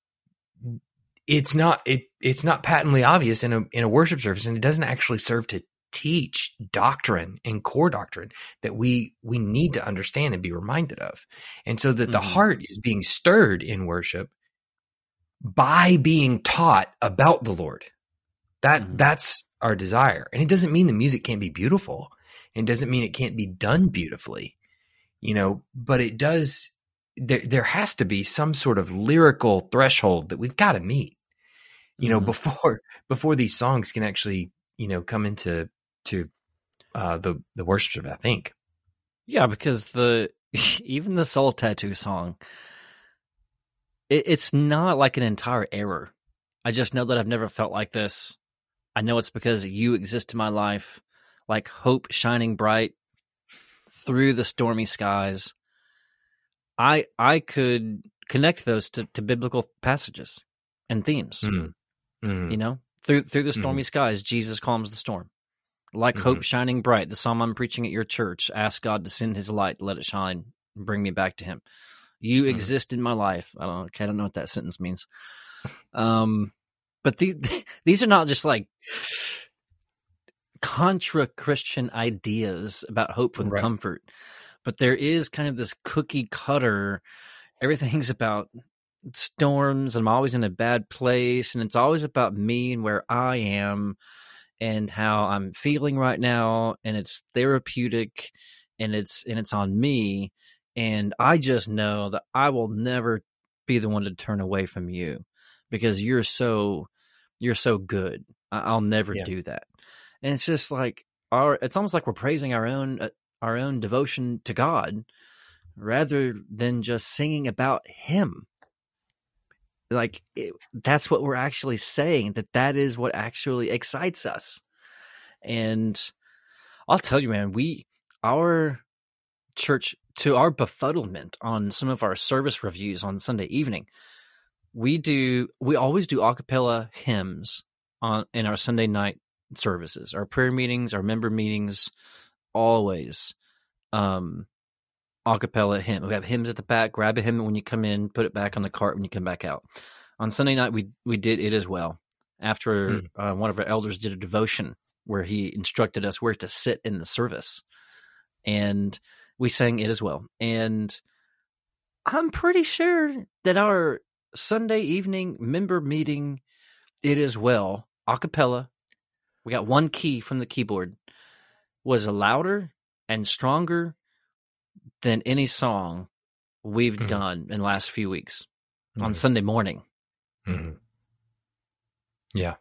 it's not it it's not patently obvious in a in a worship service and it doesn't actually serve to teach doctrine and core doctrine that we we need to understand and be reminded of and so that the Mhm. heart is being stirred in worship by being taught about the lord that Mhm. that's our desire and it doesn't mean the music can't be beautiful and doesn't mean it can't be done beautifully you know but it does there there has to be some sort of lyrical threshold that we've got to meet you know Mhm. before before these songs can actually you know come into to uh the the worship i think Yeah, because the even the soul tattoo song, it, it's not like an entire error. I just know that I've never felt like this. I know it's because you exist in my life, like hope shining bright through the stormy skies. I I could connect those to, to biblical passages and themes. Mm. Mm. You know, through through the stormy skies, Jesus calms the storm. Like hope shining bright, the psalm I'm preaching at your church. Ask God to send His light, let it shine, bring me back to Him. You exist in my life. I don't. I don't know what that sentence means. Um, but the, these are not just like contra Christian ideas about hope and Right. comfort, but there is kind of this cookie cutter. Everything's about storms and I'm always in a bad place and it's always about me and where I am and how I'm feeling right now and it's therapeutic and it's and it's on me and I just know that I will never be the one to turn away from you because you're so you're so good. I'll never Yeah. do that. And it's just like our it's almost like we're praising our own uh, our own devotion to God rather than just singing about him. Like it, that's what we're actually saying that that is what actually excites us. And i'll tell you man we our church to our befuddlement on some of our service reviews on sunday evening we do we always do a cappella hymns on in our sunday night services our prayer meetings our member meetings always um a cappella hymn. We have hymns at the back. Grab a hymn when you come in, put it back on the cart when you come back out. On Sunday night, we we did it as well. After uh, one of our elders did a devotion where he instructed us where to sit in the service, and we sang it as well. And I'm pretty sure that our Sunday evening member meeting, it as well, a cappella. We got one key from the keyboard, was louder and stronger than any song we've Mhm. done in the last few weeks on Mhm. Sunday morning. Mhm. Yeah.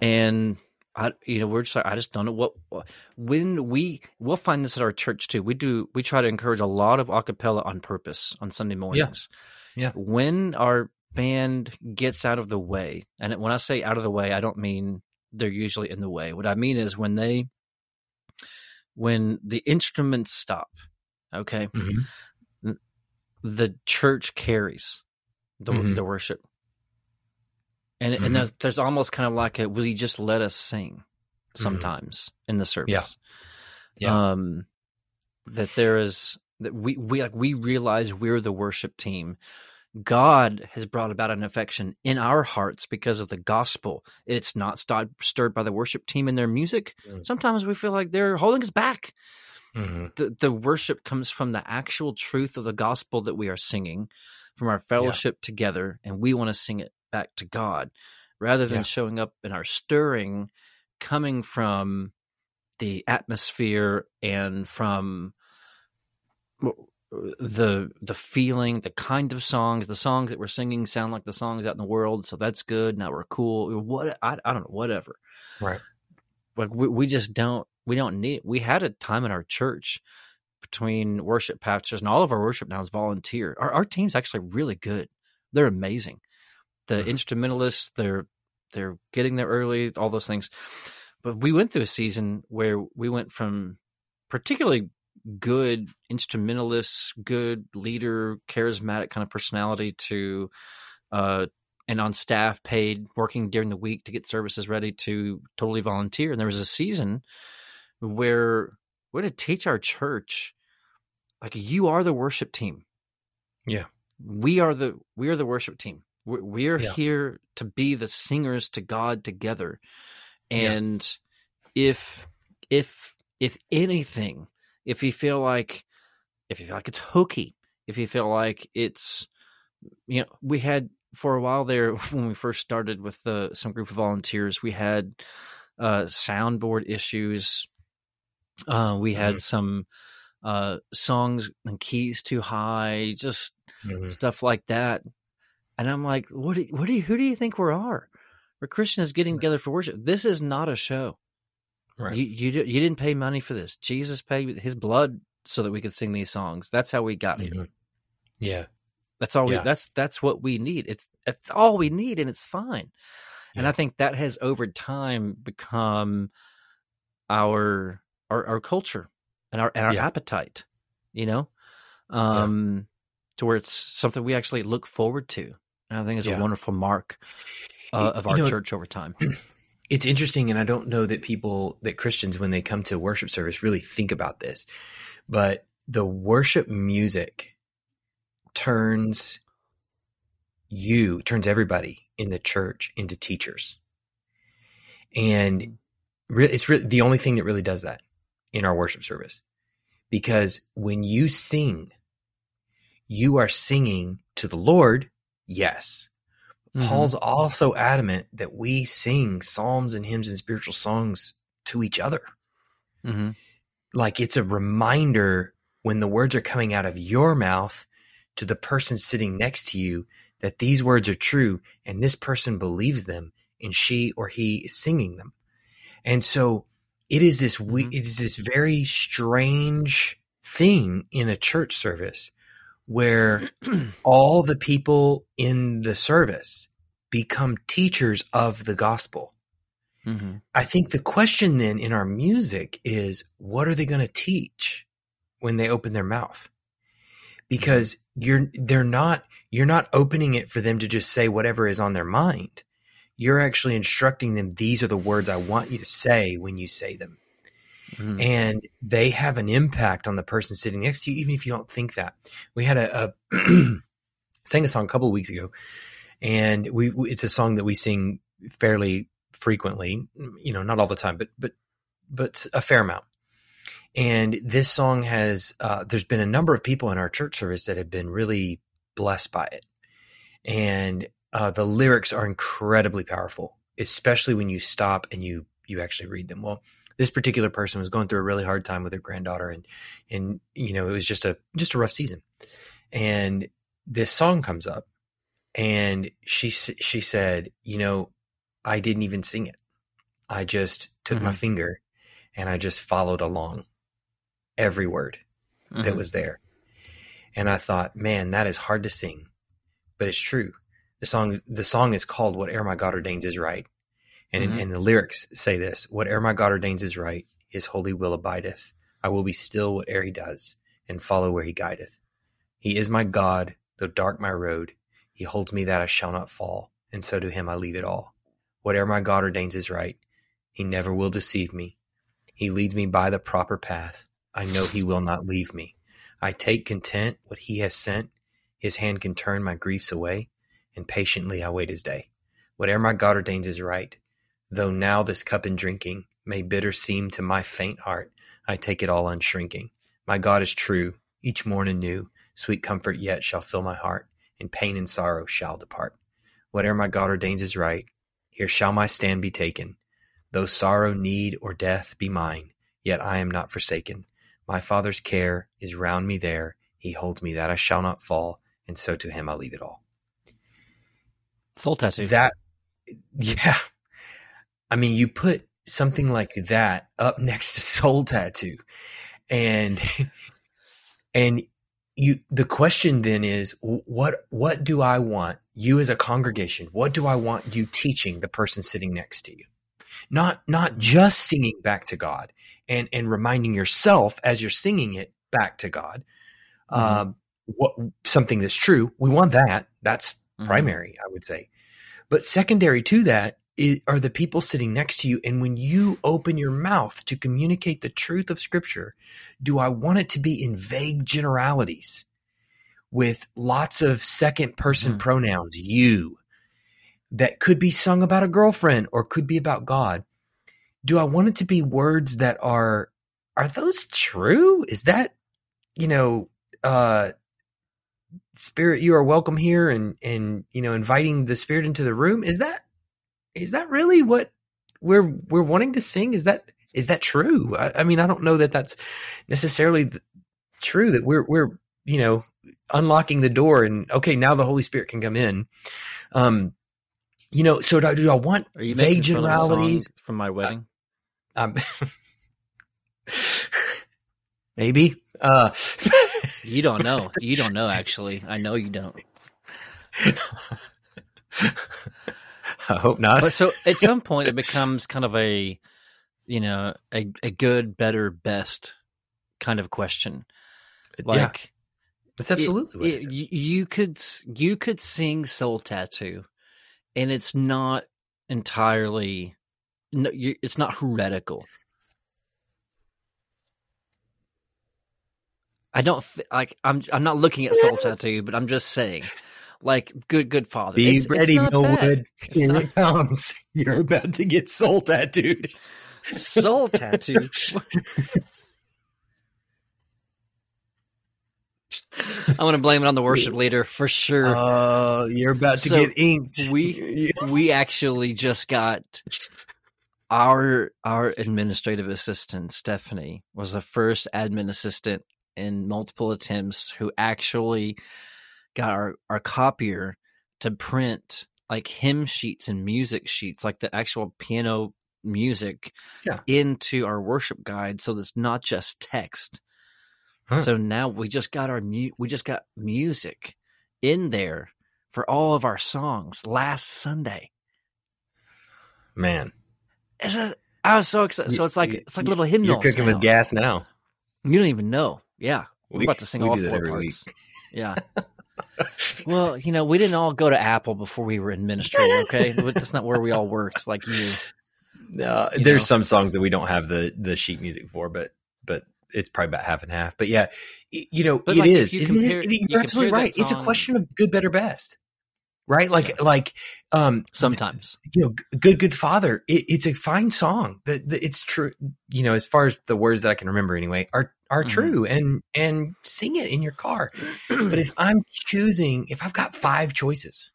And I, you know, we're just, I just don't know what, what- when we, we'll find this at our church too. We do, we try to encourage a lot of acapella on purpose on Sunday mornings. Yeah. Yeah. When our band gets out of the way, and when I say out of the way, I don't mean they're usually in the way. What I mean is when they, when the instruments stop, okay, Mhm. the church carries the, Mhm. the worship. And, Mhm. and there's, there's almost kind of like a, will you just let us sing Mm-hmm. sometimes in the service? Yeah. Um, that there is, that we, we, like, we realize we're the worship team. God has brought about an affection in our hearts because of the gospel. It's not st- stirred by the worship team and their music. Mm. Sometimes we feel like they're holding us back Mhm. the, the worship comes from the actual truth of the gospel that we are singing from our fellowship together and we want to sing it back to god rather than Yeah. showing up in our stirring coming from the atmosphere and from the the feeling the kind of songs the songs that we're singing sound like the songs out in the world so that's good now we're cool what i, I don't know whatever. Right. like we, we just don't we don't need we had a time in our church between worship pastors and all of our worship now is volunteer. Our, our team's actually really good. They're amazing. The Mhm. instrumentalists they're they're getting there early all those things. But we went through a season where we went from particularly good instrumentalist, good leader charismatic kind of personality to uh and on staff paid working during the week to get services ready to totally volunteer and there was a season where we're to teach our church like you are the worship team Yeah. we are the we are the worship team we're, we're Yeah. here to be the singers to god together Yeah. and if if if anything if you feel like if you feel like it's hokey if you feel like it's you know we had for a while there when we first started with the some group of volunteers we had uh soundboard issues. Uh we had some uh songs and keys too high just Mhm. stuff like that. And i'm like what do, what do you who do you think we are? We're christians getting together for worship. This is not a show Right. you you you didn't pay money for this jesus paid his blood so that we could sing these songs that's how we got here Mhm. Yeah. that's all we Yeah. that's that's what we need it's that's all we need and it's fine and i think that has over time become our our, our culture and our and our Yeah. appetite you know um to where it's something we actually look forward to and i think is Yeah. a wonderful mark uh, Y- of you our know, church over time It's interesting, and I don't know that people, that Christians, when they come to worship service, really think about this. But the worship music turns you, turns everybody in the church into teachers. And it's re- the only thing that really does that in our worship service. Because when you sing, you are singing to the Lord, Yes. Mhm. Paul's also adamant that we sing psalms and hymns and spiritual songs to each other. Mhm. Like it's a reminder when the words are coming out of your mouth to the person sitting next to you that these words are true and this person believes them and she or he is singing them. And so it is this we Mhm. it is this very strange thing in a church service where all the people in the service become teachers of the gospel. Mhm. I think the question then in our music is what are they going to teach when they open their mouth? Because you're they're not you're not opening it for them to just say whatever is on their mind. You're actually instructing them these are the words I want you to say when you say them. Mhm. And they have an impact on the person sitting next to you even if you don't think that. We had a, a sang a song a couple weeks ago and we- it's a song that we sing fairly frequently you know not all the time but but but a fair amount and this song has uh, there's been a number of people in our church service that have been really blessed by it and uh, the lyrics are incredibly powerful especially when you stop and you you actually read them well this particular person was going through a really hard time with her granddaughter and and you know it was just a just a rough season. And this song comes up and she she said you know i didn't even sing it. I just took my Mhm. finger and i just followed along every word that Mhm. was there. And i thought man that is hard to sing but it's true. The song the song is called whatever my god ordains is right and Mhm. and the lyrics say this whatever my god ordains is right his holy will abideth. I will be still whate'er he does and follow where he guideth. He is my god though dark my road. He holds me that i shall not fall and so to him i leave it all. Whatever my god ordains is right. He never will deceive me. He leads me by the proper path. I know he will not leave me. I take content what he has sent. His hand can turn my griefs away and patiently i wait his day. Whatever my god ordains is right though now this cup in drinking may bitter seem to my faint heart i take it all unshrinking my god is true. Each morning new sweet comfort yet shall fill my heart and pain and sorrow shall depart. Whatever my god ordains is right here shall my stand be taken. Though sorrow need or death be mine yet i am not forsaken. My father's care is round me there. He holds me. That i shall not fall and so to him i leave it all. Soul tattoo. that yeah i mean you put something like that up next to soul tattoo. And and you the question then is what what do i want you as a congregation what do i want you teaching the person sitting next to you? Not not just singing back to god and and reminding yourself as you're singing it back to god um what something that's true. We want that. That's Mhm. primary i would say. But secondary to that are the people sitting next to you. And when you open your mouth to communicate the truth of scripture do i want it to be in vague generalities with lots of second person Mhm. pronouns you that could be sung about a girlfriend or could be about god? Do i want it to be words that are are those true? Is that you know uh spirit you are welcome here and and you know inviting the spirit into the room? Is that is that really what we're we're wanting to sing is that is that true i, I mean i don't know that that's necessarily th- true that we're we're you know unlocking the door and okay now the holy spirit can come in um you know so do, do i want Are you vague making fun of the song generalities from my wedding? um maybe uh you don't know. You don't know. Actually, I know you don't. i hope not But so at some point, it becomes kind of a, you know, a a good, better, best kind of question. yeah Like that's absolutely it- it you could you could sing Soul Tattoo, and it's not entirely, no, you, it's not heretical. I don't like. I'm. I'm not looking at Soul Tattoo, but I'm just saying, like, good, good father. Be It's- it's ready, not. Millwood. It's Here not- it comes. You're about to get soul tattooed. Soul Tattoo. I'm to blame it on the worship leader for sure. Oh, you're about to So, get inked. we we actually just got our our administrative assistant Stephanie was the first admin assistant in multiple attempts who actually got our our copier to print like hymn sheets and music sheets like the actual piano music Yeah. into our worship guide so that's not just text Huh. so now we just got our mu- we just got music in there for all of our songs last Sunday. Man, Is it? I was so excited. So it's like it's like little hymnals. you're cooking now. with gas now. You don't even know. Yeah, we're We- about to sing all do that four every parts. Yeah. well, you know, we didn't all go to Apple before we were in ministry. Okay, that's not where we all worked. Like you. Uh, You there's know? some songs that we don't have the the sheet music for, but but it's probably about half and half. But yeah, y- you know, it like, is. you It compare- is- you you're absolutely compare right. It's a question of good, better, best. Right? Like like um Sometimes. you know, good good father. It, it's a fine song. The, the, it's true. You know, as far as the words that I can remember anyway are are Mhm. true, and and sing it in your car. but if I'm choosing, if I've got five choices,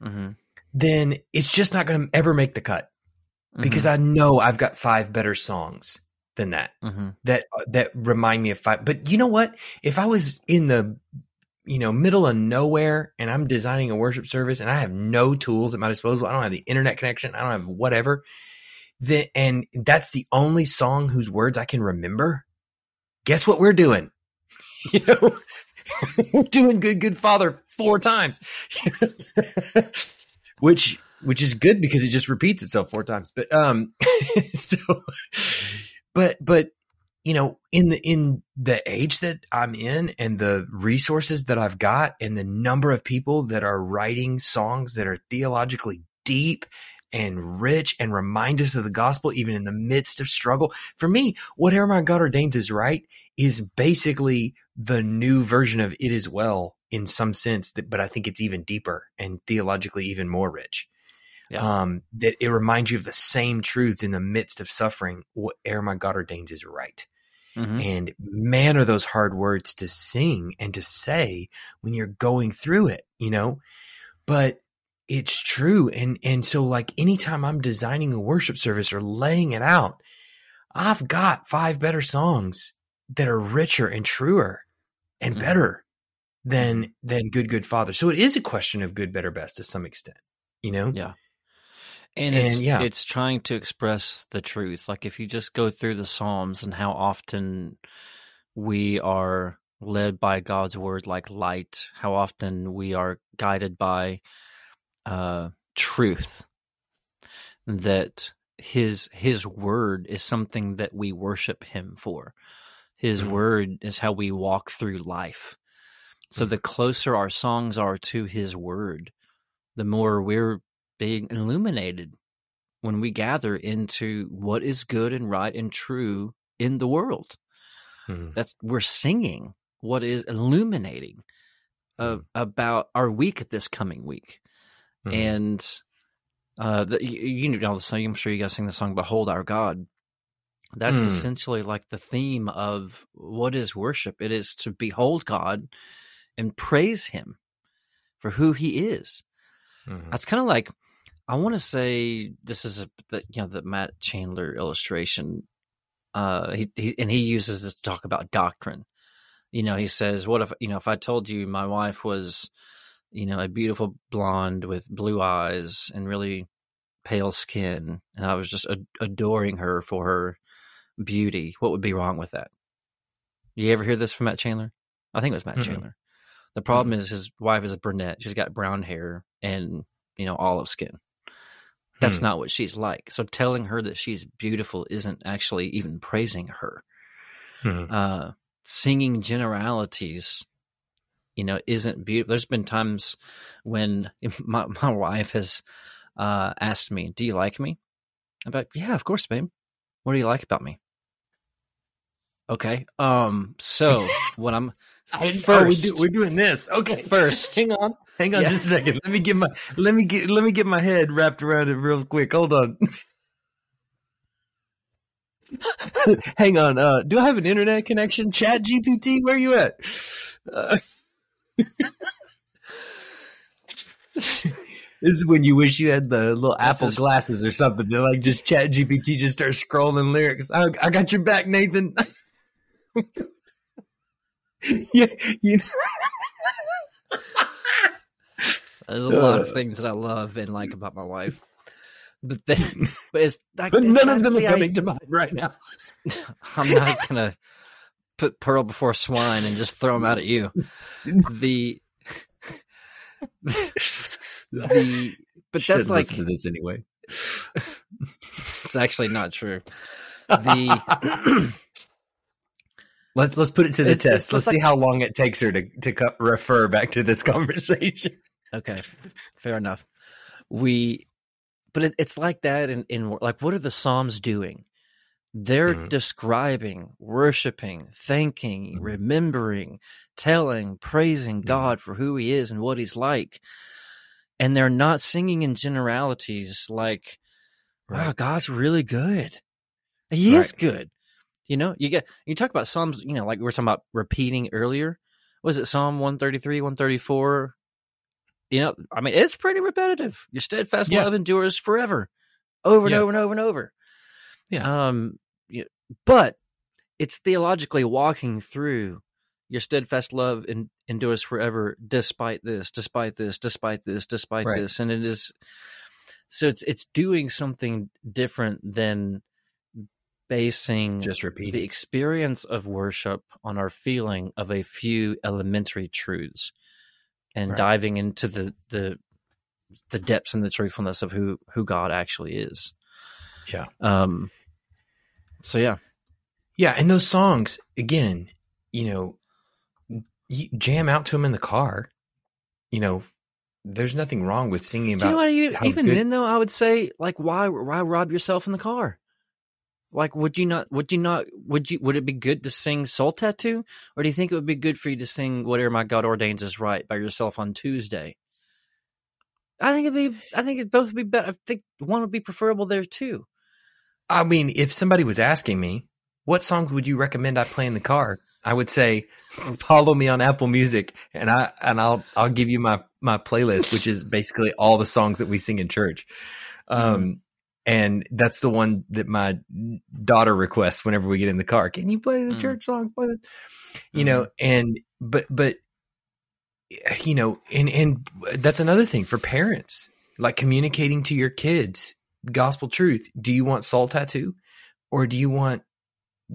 hmm then it's just not going to ever make the cut because I know I've got five better songs than that hmm that that remind me of five. But you know what? If I was in the you know middle of nowhere and I'm designing a worship service and I have no tools at my disposal, I don't have the internet connection, I don't have whatever. Then and that's the only song whose words I can remember. Guess what we're doing? You know, we're doing "Good Good Father" four times, which which is good because it just repeats itself four times. But um, so, but but you know, in the in the age that I'm in and the resources that I've got and the number of people that are writing songs that are theologically deep and rich and remind us of the gospel even in the midst of struggle. For me, whatever my God ordains is right is basically the new version of it is well in some sense that but I think it's even deeper and theologically even more rich. Yeah. Um, that it reminds you of the same truths in the midst of suffering. Whatever my God ordains is right. Hmm And man, are those hard words to sing and to say when you're going through it, you know? But it's true. And, and so like anytime I'm designing a worship service or laying it out, I've got five better songs that are richer and truer and Mhm. better than, than good, good father. So it is a question of good, better, best to some extent, you know? Yeah. And, And, it's yeah. it's trying to express the truth. Like if you just go through the Psalms and how often we are led by God's word like light, how often we are guided by uh, truth. That his his word is something that we worship him for. His Mhm. word is how we walk through life. So Mhm. the closer our songs are to his word, the more we're being illuminated when we gather into what is good and right and true in the world. Mhm. That's we're singing what is illuminating uh, about our week this coming week, Mhm. and uh, the, you, you know the song. I'm sure you guys sing the song "Behold Our God." That's Mm. essentially like the theme of what is worship. It is to behold God and praise Him for who He is. Mhm. That's kind of like I want to say this is a the, you know the Matt Chandler illustration. Uh, he, he and he uses this to talk about doctrine. You know, he says, "What if you know if I told you my wife was, you know, a beautiful blonde with blue eyes and really pale skin, and I was just ad- adoring her for her beauty? What would be wrong with that?" You ever hear this from Matt Chandler? I think it was Matt Mm-mm. Chandler. The problem is his wife is a brunette. She's got brown hair and you know olive skin. That's Hmm. not what she's like. So telling her that she's beautiful isn't actually even praising her. Mhm. Uh, singing generalities, you know, isn't beautiful. There's been times when my my wife has uh, asked me, "Do you like me?" I'm like, "Yeah, of course, babe. What do you like about me?" Okay. Um. So what I'm first, oh, we do, we're doing this. Okay, First. hang on, hang on, Yeah. just a second. Let me get my let me get let me get my head wrapped around it real quick. Hold on. hang on. Uh, do I have an internet connection? Chat GPT, where are you at? Uh, this is when you wish you had the little Apple glasses or something. They're like just Chat GPT just starts scrolling lyrics. I, I got your back, Nathan. yeah, you know. There's a lot of Uh. things that I love and like about my wife. But then, but it's like but none of them are I- coming to mind right now. I'm not gonna put pearl before swine and just throw them out at you. The the but that's Shouldn't like listen to this anyway. it's actually not true. The Let's let's put it to the It's- it's- test. Let's it's see how long it takes her to to co- refer back to this conversation. okay, fair enough. We, but it, it's like that in in like what are the Psalms doing? They're Mhm. describing, worshiping, thanking, Mhm. remembering, telling, praising God for who He is and what He's like. And they're not singing in generalities like, wow, God's really good. He is good. You know, you get, you talk about Psalms, you know, like we were talking about repeating earlier. Was it Psalm 133, 134? You know, I mean, it's pretty repetitive. Your steadfast Yeah. love endures forever, over and Yeah. over and over and over. Yeah. Um, yeah, but it's theologically walking through your steadfast love and endures forever, despite this, despite this, despite this, despite Right. this, and it is. So it's it's doing something different than basing Just the experience of worship on our feeling of a few elementary truths and Right. diving into the the the depths and the truthfulness of who who God actually is. Yeah. Um so yeah. Yeah, and those songs again, you know, you jam out to them in the car. You know, there's nothing wrong with singing Do you about. know what you, even good- then though I would say like why why rob yourself in the car? Like would you not would you not would you would it be good to sing Soul Tattoo or do you think it would be good for you to sing whatever my God ordains is right by yourself on Tuesday? I think it'd be I think it both would be better. I think one would be preferable there too. I mean, if somebody was asking me, what songs would you recommend I play in the car? I would say, follow me on Apple Music, and I and I'll I'll give you my my playlist, which is basically all the songs that we sing in church. Um, and that's the one that my daughter requests whenever we get in the car. Can you play the Mm. church songs? Play this, you know. And but but you know, and and that's another thing for parents, like communicating to your kids gospel truth. Do you want soul tattoo, or do you want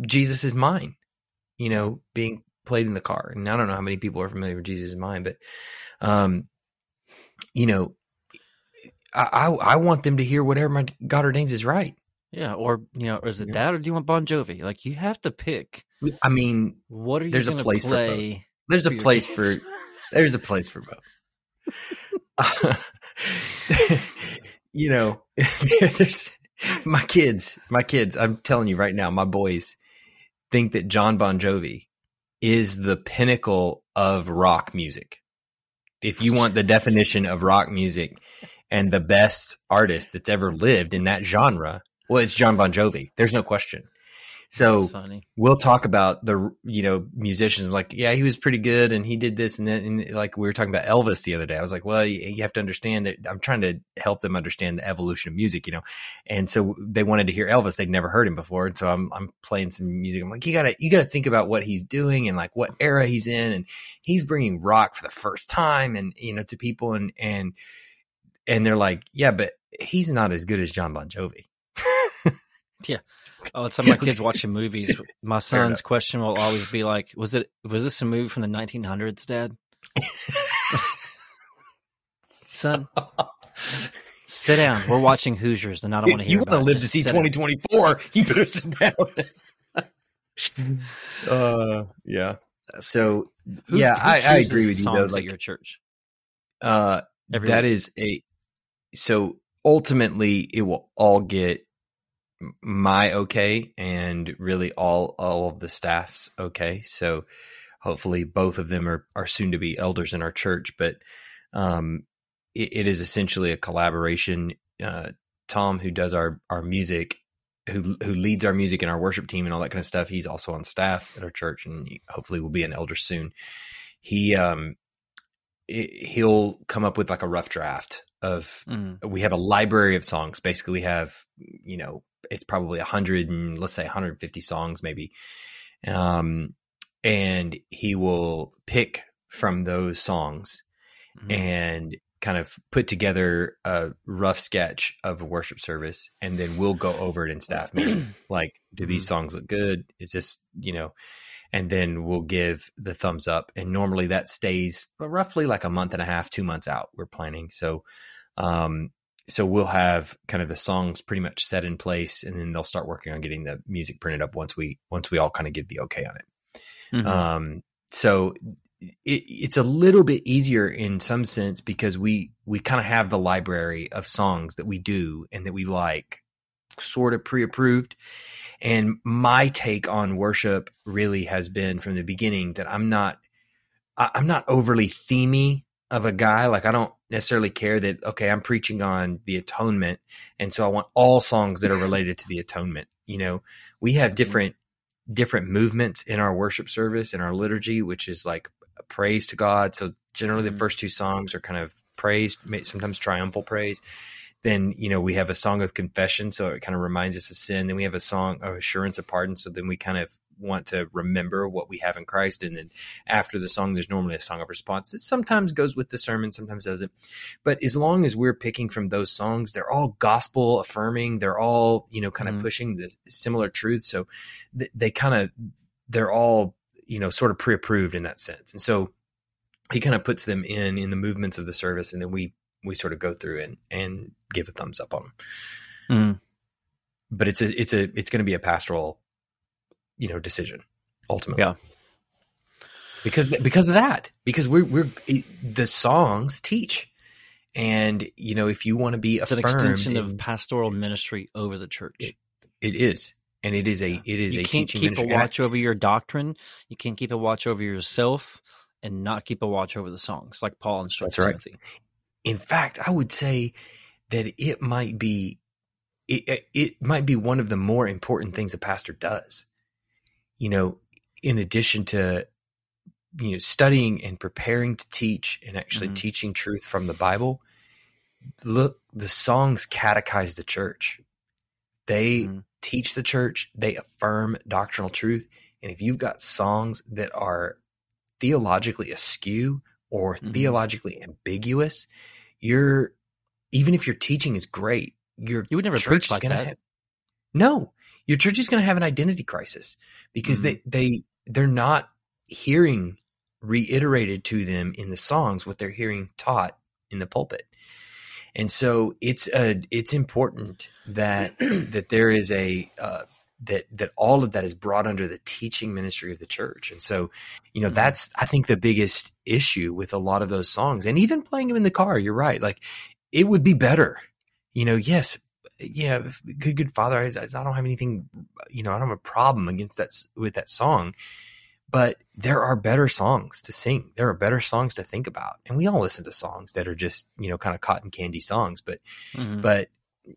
Jesus is mine? You know, being played in the car. And I don't know how many people are familiar with Jesus is mine, but um, you know, I I, I want them to hear whatever my God ordains is right. Yeah, or you know, or is it Yeah. that or do you want Bon Jovi? Like you have to pick I mean, what are you There's a place for both. there's a for your place for there's a place for both. you know, there's my kids, my kids, I'm telling you right now, my boys think that John Bon Jovi is the pinnacle of rock music. If you want the definition of rock music and the best artist that's ever lived in that genre, well, it's John Bon Jovi. There's no question. So we'll talk about the you know musicians like yeah he was pretty good and he did this and then and like we were talking about Elvis the other day. I was like well you, you have to understand that I'm trying to help them understand the evolution of music you know? And so they wanted to hear Elvis. They'd never heard him before. And so I'm I'm playing some music. I'm like you gotta you gotta think about what he's doing and like what era he's in. And he's bringing rock for the first time and you know to people. And and and they're like yeah but he's not as good as John Bon Jovi yeah. Oh, it's how my kids watching movies. My son's question will always be like, "Was it? Was this a movie from the 1900s, Dad?" Son, sit down. We're watching Hoosiers, and I don't want to hear. you want to it. live to see 2024, you better sit down. uh, yeah. So, Who- yeah, who I, I agree with you though. Like, your church. uh, Every that week? is a so ultimately it will all get my okay and really all all of the staff's okay. So hopefully both of them are are soon to be elders in our church, but um, it, it is essentially a collaboration. Uh, Tom, who does our our music, who who leads our music and our worship team and all that kind of stuff, he's also on staff at our church, and hopefully will be an elder soon. he um it, he'll come up with like a rough draft of Mm. we have a library of songs. Basically, we have you know it's probably a hundred and let's say 150 songs maybe, um, and he will pick from those songs Mhm. and kind of put together a rough sketch of a worship service and then we'll go over it in staff meeting like do these songs look good is this you know and then we'll give the thumbs up and normally that stays roughly like a month and a half two months out we're planning so um so we'll have kind of the songs pretty much set in place and then they'll start working on getting the music printed up once we once we all kind of give the okay on it Mhm. um, so it, it's a little bit easier in some sense because we we kind of have the library of songs that we do and that we like, sort of pre-approved. And my take on worship really has been from the beginning that I'm not I, I'm not overly themey of a guy. Like I don't necessarily care that okay, I'm preaching on the atonement, and so I want all songs that are related to the atonement. You know, we have different different movements in our worship service in our liturgy, which is like praise to God. So generally, the Mhm. first two songs are kind of praise, sometimes triumphal praise. Then you know we have a song of confession, so it kind of reminds us of sin. Then we have a song of assurance of pardon, so then we kind of want to remember what we have in Christ. And then after the song, there's normally a song of response. It sometimes goes with the sermon, sometimes doesn't. But as long as we're picking from those songs, they're all gospel affirming. They're all you know kind of Mhm. pushing the similar truths. So th- they kind of they're all you know sort of pre-approved in that sense. And so he kind of puts them in in the movements of the service, and then we we sort of go through and and give a thumbs up on them. Mhm. But it's a it's a it's going to be a pastoral you know decision ultimately. Yeah. Because because of that, because we're we're the songs teach, and you know if you want to be It's an affirmed, extension of pastoral ministry over the church. It- it is, and it is a it is you a can't teaching keep a watch over your doctrine. You can't keep a watch over yourself, and not keep a watch over the songs, like Paul instructs That's right. Timothy. In fact, I would say that it might be it, it- might be one of the more important things a pastor does. You know, in addition to you know studying and preparing to teach and actually Mhm. teaching truth from the Bible, look, the songs catechize the church. They Mhm. teach the church, they affirm doctrinal truth, and if you've got songs that are theologically askew or Mhm. theologically ambiguous, you're even if your teaching is great, your You would never church preach is like that. Have, no, your church is going to have an identity crisis because Mhm. they they they're not hearing reiterated to them in the songs what they're hearing taught in the pulpit. And so it's a it's important that that there is a uh, that that all of that is brought under the teaching ministry of the church. And so, you know, Mhm. that's I think the biggest issue with a lot of those songs, and even playing them in the car. You're right, like it would be better. You know, yes, yeah, good, good Father. I, I don't have anything, you know, I don't have a problem against that with that song. But there are better songs to sing. There are better songs to think about, and we all listen to songs that are just you know kind of cotton candy songs. But Mhm. but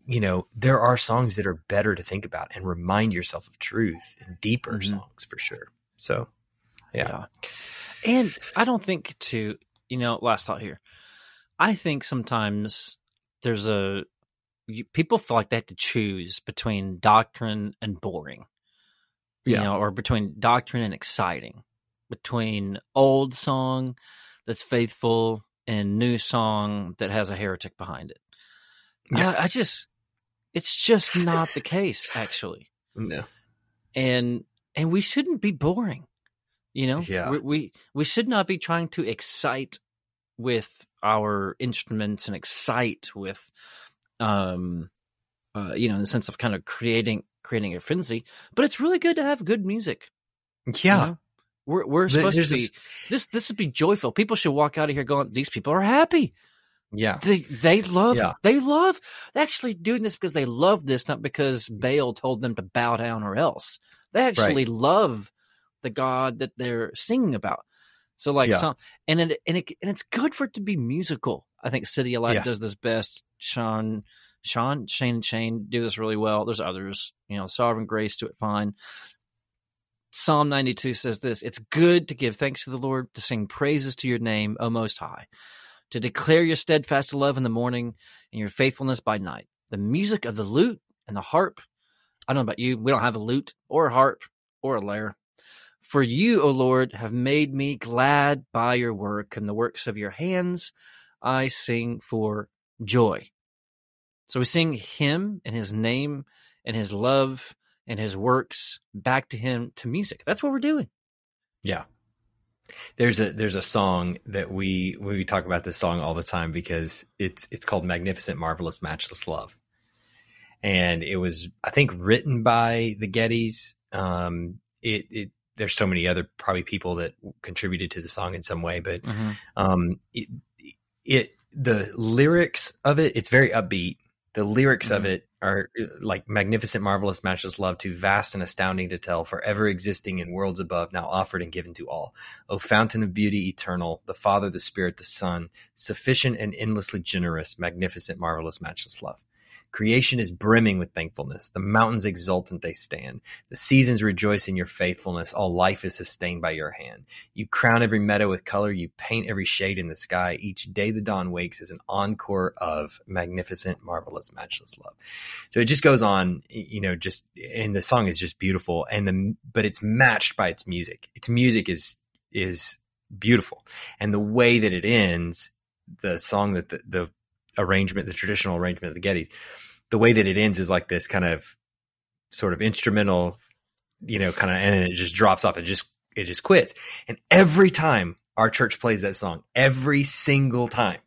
you know there are songs that are better to think about and remind yourself of truth and deeper Mhm. songs for sure. So yeah, And I don't think to, you know, last thought here. I think sometimes there's a you, people feel like they have to choose between doctrine and boring. Yeah. You know, or between doctrine and exciting. Between old song that's faithful and new song that has a heretic behind it. Yeah. I, I just it's just not the case actually. No, and and we shouldn't be boring you know? Yeah. we, we we should not be trying to excite with our instruments and excite with um uh, you know in the sense of kind of creating creating a frenzy but it's really good to have good music. You yeah, know? we're we're supposed to be this- this this should be joyful. People should walk out of here going these people are happy yeah, they they love Yeah. they love actually doing this because they love this, not because Baal told them to bow down or else. They actually love the God that they're singing about. So like Yeah. some and it and it and it's good for it to be musical. I think CityAlight Yeah. does this best. Sean Sean Shane and Shane do this really well. There's others, you know, Sovereign Grace do it fine. Psalm 92 says this It's good to give thanks to the Lord, to sing praises to your name, O Most High, to declare your steadfast love in the morning and your faithfulness by night. The music of the lute and the harp. I don't know about you, we don't have a lute or a harp or a lyre. For you, O Lord, have made me glad by your work, and the works of your hands I sing for joy. So we sing him and his name and his love and his works back to him to music. That's what we're doing. Yeah. There's a there's a song that we we talk about this song all the time because it's it's called Magnificent Marvelous Matchless Love. And it was I think written by the Gettys. Um it it there's so many other probably people that contributed to the song in some way, but Mm-hmm. um it, it the lyrics of it it's very upbeat the lyrics of Mhm. it are uh, like magnificent marvelous matchless love too vast and astounding to tell forever existing in worlds above now offered and given to all o fountain of beauty eternal the father the spirit the son sufficient and endlessly generous magnificent marvelous matchless love Creation is brimming with thankfulness. The mountains exultant they stand. The seasons rejoice in your faithfulness. All life is sustained by your hand. You crown every meadow with color. You paint every shade in the sky. Each day the dawn wakes is an encore of magnificent, marvelous, matchless love. So it just goes on, you know, just, and the song is just beautiful. And the, but it's matched by its music. Its music is, is beautiful. And the way that it ends, the song that the, the arrangement, the traditional arrangement of the Gettys, the way that it ends is like this kind of sort of instrumental, you know, kind of, and it just drops off. It just, it just quits. And every time our church plays that song, every single time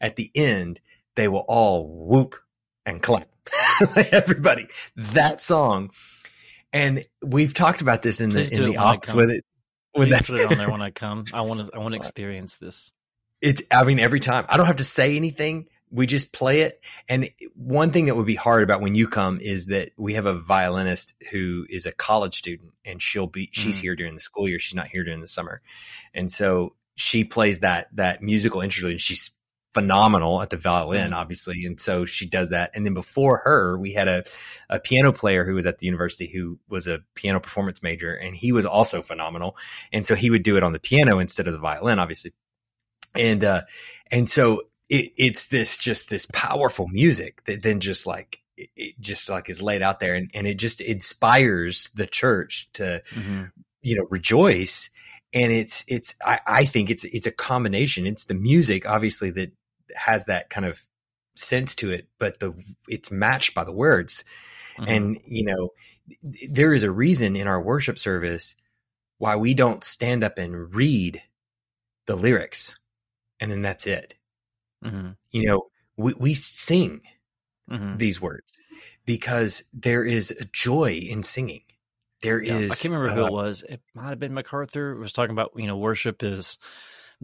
at the end, they will all whoop and clap. Everybody, that song. And we've talked about this in the, Please do in the office with it. When Please that, put it on there when I come. I want to. I want to experience this. it's i mean every time i don't have to say anything we just play it. And one thing that would be hard about when you come is that we have a violinist who is a college student and she'll be she's Mhm. here during the school year. She's not here during the summer. And so she plays that that musical interlude and she's phenomenal at the violin Mhm. obviously. And so she does that. And then before her we had a, a piano player who was at the university who was a piano performance major and he was also phenomenal. And so he would do it on the piano instead of the violin obviously. And uh and so it, it's this just this powerful music that then just like it, just like is laid out there and, and it just inspires the church to Mm-hmm. you know rejoice and it's it's I, I think it's it's a combination it's the music obviously that has that kind of sense to it but the it's matched by the words Mm-hmm. and you know there is a reason in our worship service why we don't stand up and read the lyrics and then that's it hmm you know we, we sing hmm these words because there is a joy in singing There is. Yeah, I can't remember who uh, it was. It might have been MacArthur. It was talking about you know worship is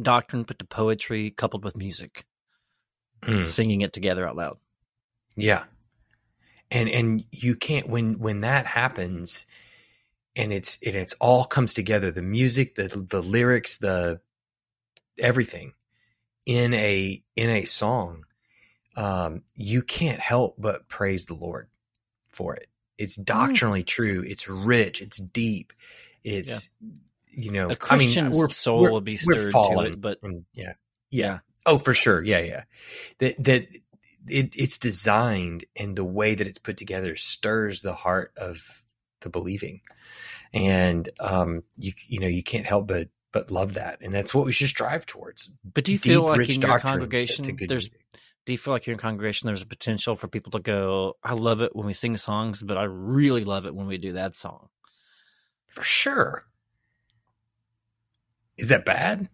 doctrine put to poetry coupled with music, mm, singing it together out loud. Yeah. And and you can't when when that happens and it's and it's all comes together, the music, the the lyrics, the everything in a in a song, um, you can't help but praise the Lord for it. It's doctrinally true, it's rich, it's deep, it's you know A I mean Christian's we're soul we're- will be stirred to it, but and yeah. Yeah. Oh, for sure. Yeah, yeah. That that it, it's designed and the way that it's put together stirs the heart of the believing, and um, you you know you can't help but but love that, and that's what we should strive towards. but do you Deep, feel like in your congregation there's music. do you feel like in your congregation there's a potential for people to go i love it when we sing songs but i really love it when we do that song for sure. Is that bad?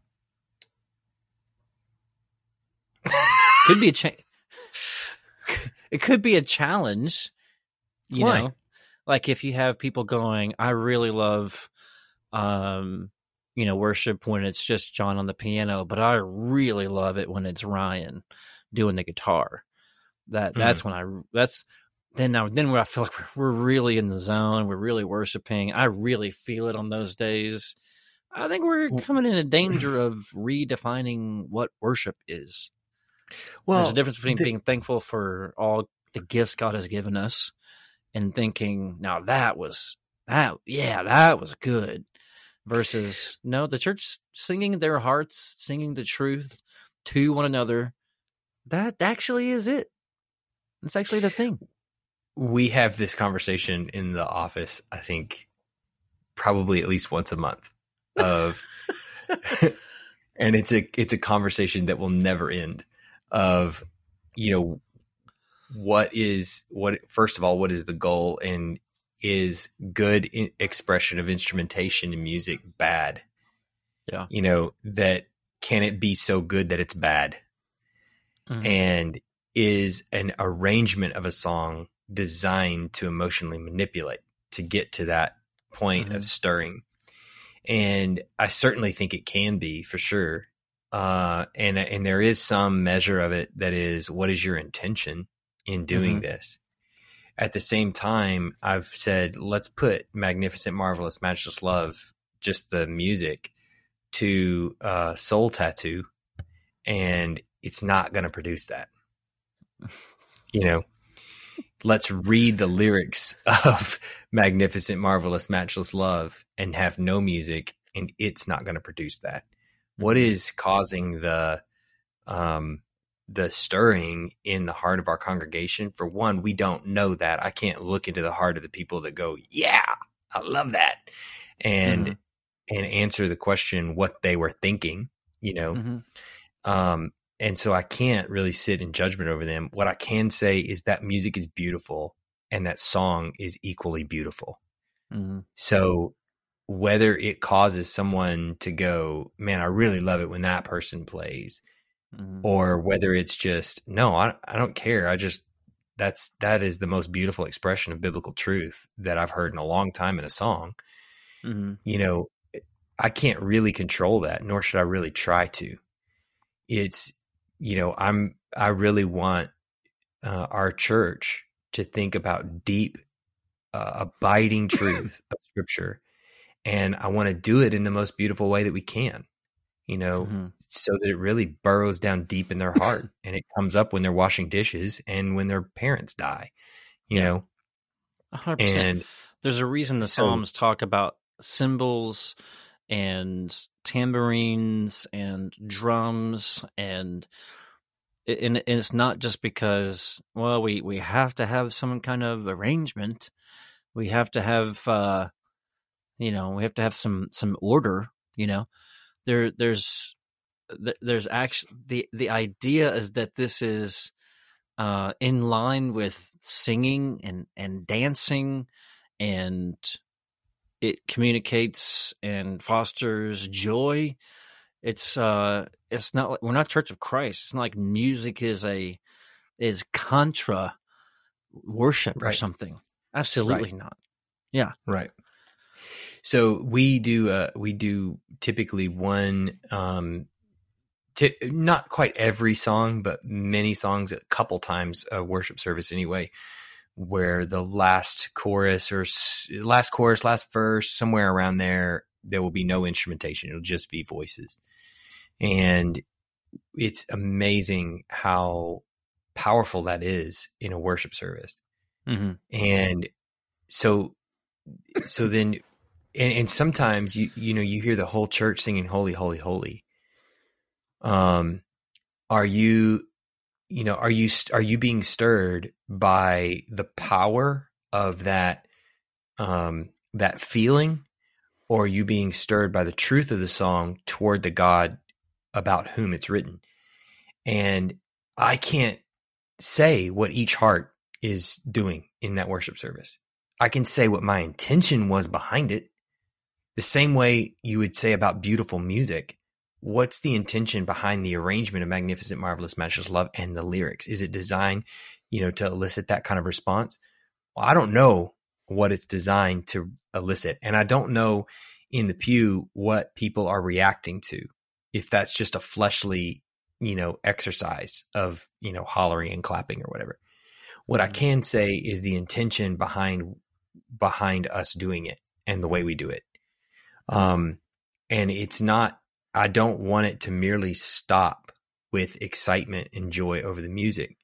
could be a cha- it could be a challenge you Why? know like if you have people going i really love um you know worship when it's just john on the piano but i really love it when it's ryan doing the guitar that Mm. that's when i that's then now then where i feel like we're, we're really in the zone we're really worshiping i really feel it on those days i think we're coming in a danger of redefining what worship is Well, there's a difference between the- being thankful for all the gifts God has given us and thinking, now that was that yeah, that was good. Versus no, the church singing their hearts, singing the truth to one another. That actually is it. It's actually the thing. We have this conversation in the office, I think probably at least once a month of and it's a it's a conversation that will never end of you know what is what first of all what is the goal and is good in expression of instrumentation in music bad Yeah. you know that can it be so good that it's bad Mhm. and is an arrangement of a song designed to emotionally manipulate to get to that point Mhm. of stirring and i certainly think it can be for sure uh and and there is some measure of it that is what is your intention in doing Mhm. this at the same time i've said let's put magnificent marvelous matchless love just the music to uh soul tattoo and it's not going to produce that. You know? Let's read the lyrics of magnificent marvelous matchless love and have no music and it's not going to produce that. What is causing the um the stirring in the heart of our congregation for one we don't know that i can't look into the heart of the people that go yeah i love that and Mhm. and answer the question what they were thinking you know Mhm. um, and so I can't really sit in judgment over them. What I can say is that music is beautiful and that song is equally beautiful. Mhm. So whether it causes someone to go, man, I really love it when that person plays, Mhm. or whether it's just, no, I, I don't care. I just, that's, that is the most beautiful expression of biblical truth that I've heard in a long time in a song. Mhm. you know, I can't really control that, nor should I really try to. It's, you know, I'm, I really want uh, our church to think about deep, uh, abiding truth of scripture. And I want to do it in the most beautiful way that we can, you know, Mhm. so that it really burrows down deep in their heart and it comes up when they're washing dishes and when their parents die, you Yeah. know, hundred percent. and There's a reason the So- Psalms talk about cymbals and tambourines and drums and and and it's not just because well we we have to have some kind of arrangement we have to have uh you know we have to have some some order you know there there's there's actually the the idea is that this is uh in line with singing and and dancing and it communicates and fosters joy. It's uh it's not like we're not church of christ. It's not like music is a is contra worship or something. Absolutely not. Yeah. Right. So we do uh we do typically one um ti not quite every song but many songs a couple times a worship service anyway where the last chorus or s- last chorus last verse somewhere around there there will be no instrumentation. It'll just be voices. And it's amazing how powerful that is in a worship service. Mm-hmm. and so so then and, and sometimes you you know you hear the whole church singing holy holy holy. Um are you you know are you are you being stirred by the power of that um that feeling? Or are you being stirred by the truth of the song toward the god about whom it's written? And i can't say what each heart is doing in that worship service. I can say what my intention was behind it. The same way you would say about beautiful music. What's the intention behind the arrangement of Magnificent, Marvelous, Matchless Love and the lyrics? Is it designed, you know, to elicit that kind of response? Well, I don't know what it's designed to elicit. And I don't know in the pew what people are reacting to. If that's just a fleshly, you know, exercise of, you know, hollering and clapping or whatever. What I mm-hmm. can say is the intention behind behind us doing it and the way we do it. Um, and it's not, I don't want it to merely stop with excitement and joy over the music,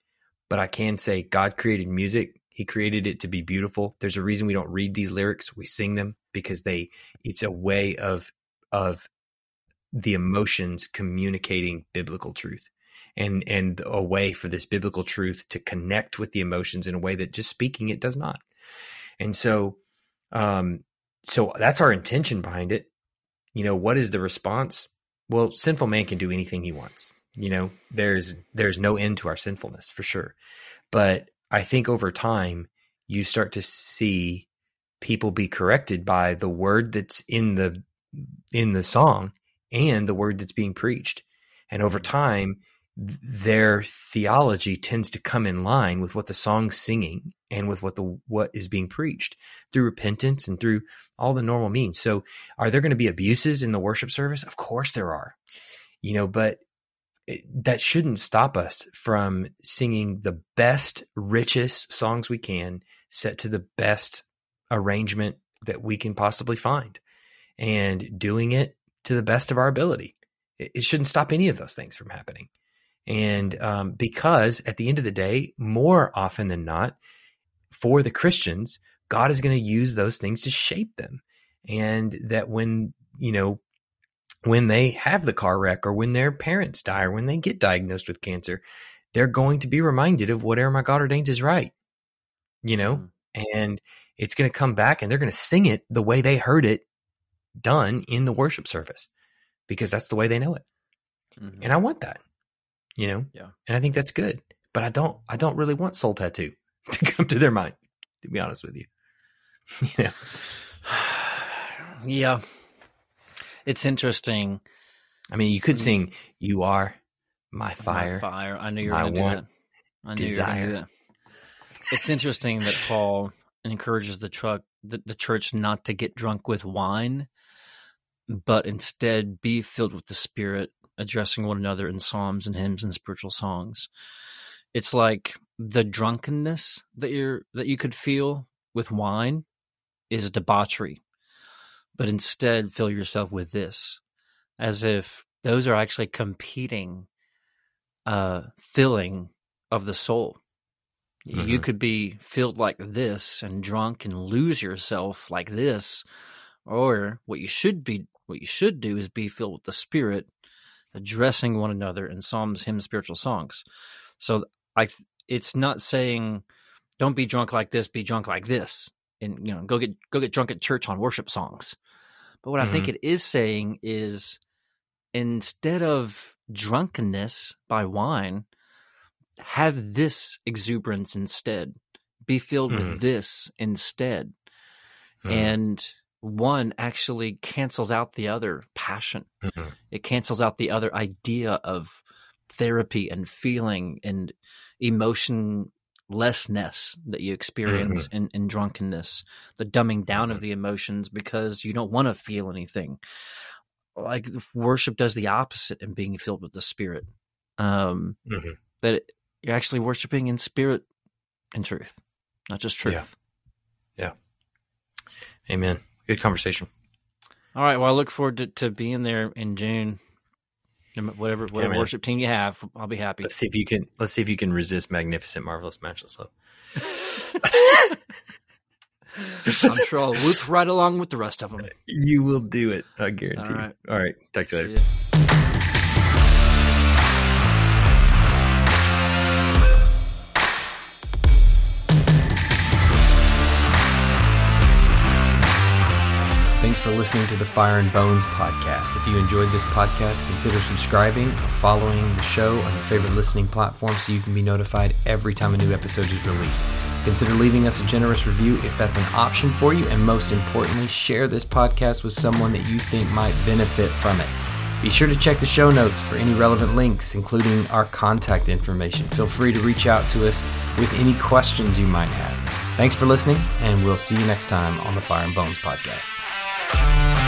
but I can say God created music He created it to be beautiful. There's a reason we don't read these lyrics. We sing them because they it's a way of of the emotions communicating biblical truth and and a way for this biblical truth to connect with the emotions in a way that just speaking it does not. And so um so that's our intention behind it. You know, what is the response? Well, sinful man can do anything he wants. You know, there's there's no end to our sinfulness for sure. But I think over time you start to see people be corrected by the word that's in the in the song and the word that's being preached. And over mm-hmm. time their theology tends to come in line with what the song's singing and with what the what is being preached through repentance and through all the normal means. So are there going to be abuses in the worship service? Of course there are. You know, but that shouldn't stop us from singing the best, richest songs we can, set to the best arrangement that we can possibly find, and doing it to the best of our ability. It, shouldn't stop any of those things from happening. And um, because at the end of the day, more often than not, for the Christians, God is going to use those things to shape them. And that when, you know, when they have the car wreck or when their parents die or when they get diagnosed with cancer, they're going to be reminded of whatever my God ordains is right, you know, mm-hmm. and it's going to come back and they're going to sing it the way they heard it done in the worship service because that's the way they know it. Mm-hmm. And I want that, you know, yeah. And I think that's good, but I don't, I don't really want soul tattoo to come to their mind, to be honest with you. you know? yeah. It's interesting. I mean, you could mm. sing "You Are My Fire." My fire. I knew you were going to do that. I knew desire. you were going to do that. It's interesting that Paul encourages the truck the, the church not to get drunk with wine, but instead be filled with the Spirit, addressing one another in psalms and hymns and spiritual songs. It's like the drunkenness that you're that you could feel with wine is debauchery but instead fill yourself with this as if those are actually competing uh filling of the soul mm-hmm. you could be filled like this and drunk and lose yourself like this or what you should be what you should do is be filled with the spirit addressing one another in psalms hymns spiritual songs so i it's not saying don't be drunk like this be drunk like this and you know go get go get drunk at church on worship songs but what mm-hmm. I think mm-hmm. it is saying is instead of drunkenness by wine, have this exuberance instead. Be filled mm-hmm. with this instead. Mm-hmm. And one actually cancels out the other passion. Mm-hmm. It cancels out the other idea of therapy and feeling and emotion lessness that you experience mm-hmm. in, in drunkenness, the dumbing down mm-hmm. of the emotions because you don't want to feel anything. Like worship does the opposite in being filled with the Spirit. Um, mm-hmm. That you're actually worshiping in spirit and truth, not just truth. Yeah. yeah. Amen. Good conversation. All right. Well, I look forward to, to being there in June whatever whatever yeah, worship team you have, I'll be happy. Let's see if you can. Let's see if you can resist magnificent, marvelous, matchless love. I'm sure I'll whoop right along with the rest of them. You will do it. I guarantee. All right. All right. Talk to you later. Thanks for listening to the Fire and Bones podcast. If you enjoyed this podcast, consider subscribing or following the show on your favorite listening platform so you can be notified every time a new episode is released. Consider leaving us a generous review if that's an option for you, and most importantly, share this podcast with someone that you think might benefit from it. Be sure to check the show notes for any relevant links, including our contact information. Feel free to reach out to us with any questions you might have. Thanks for listening, and we'll see you next time on the Fire and Bones podcast. Yeah.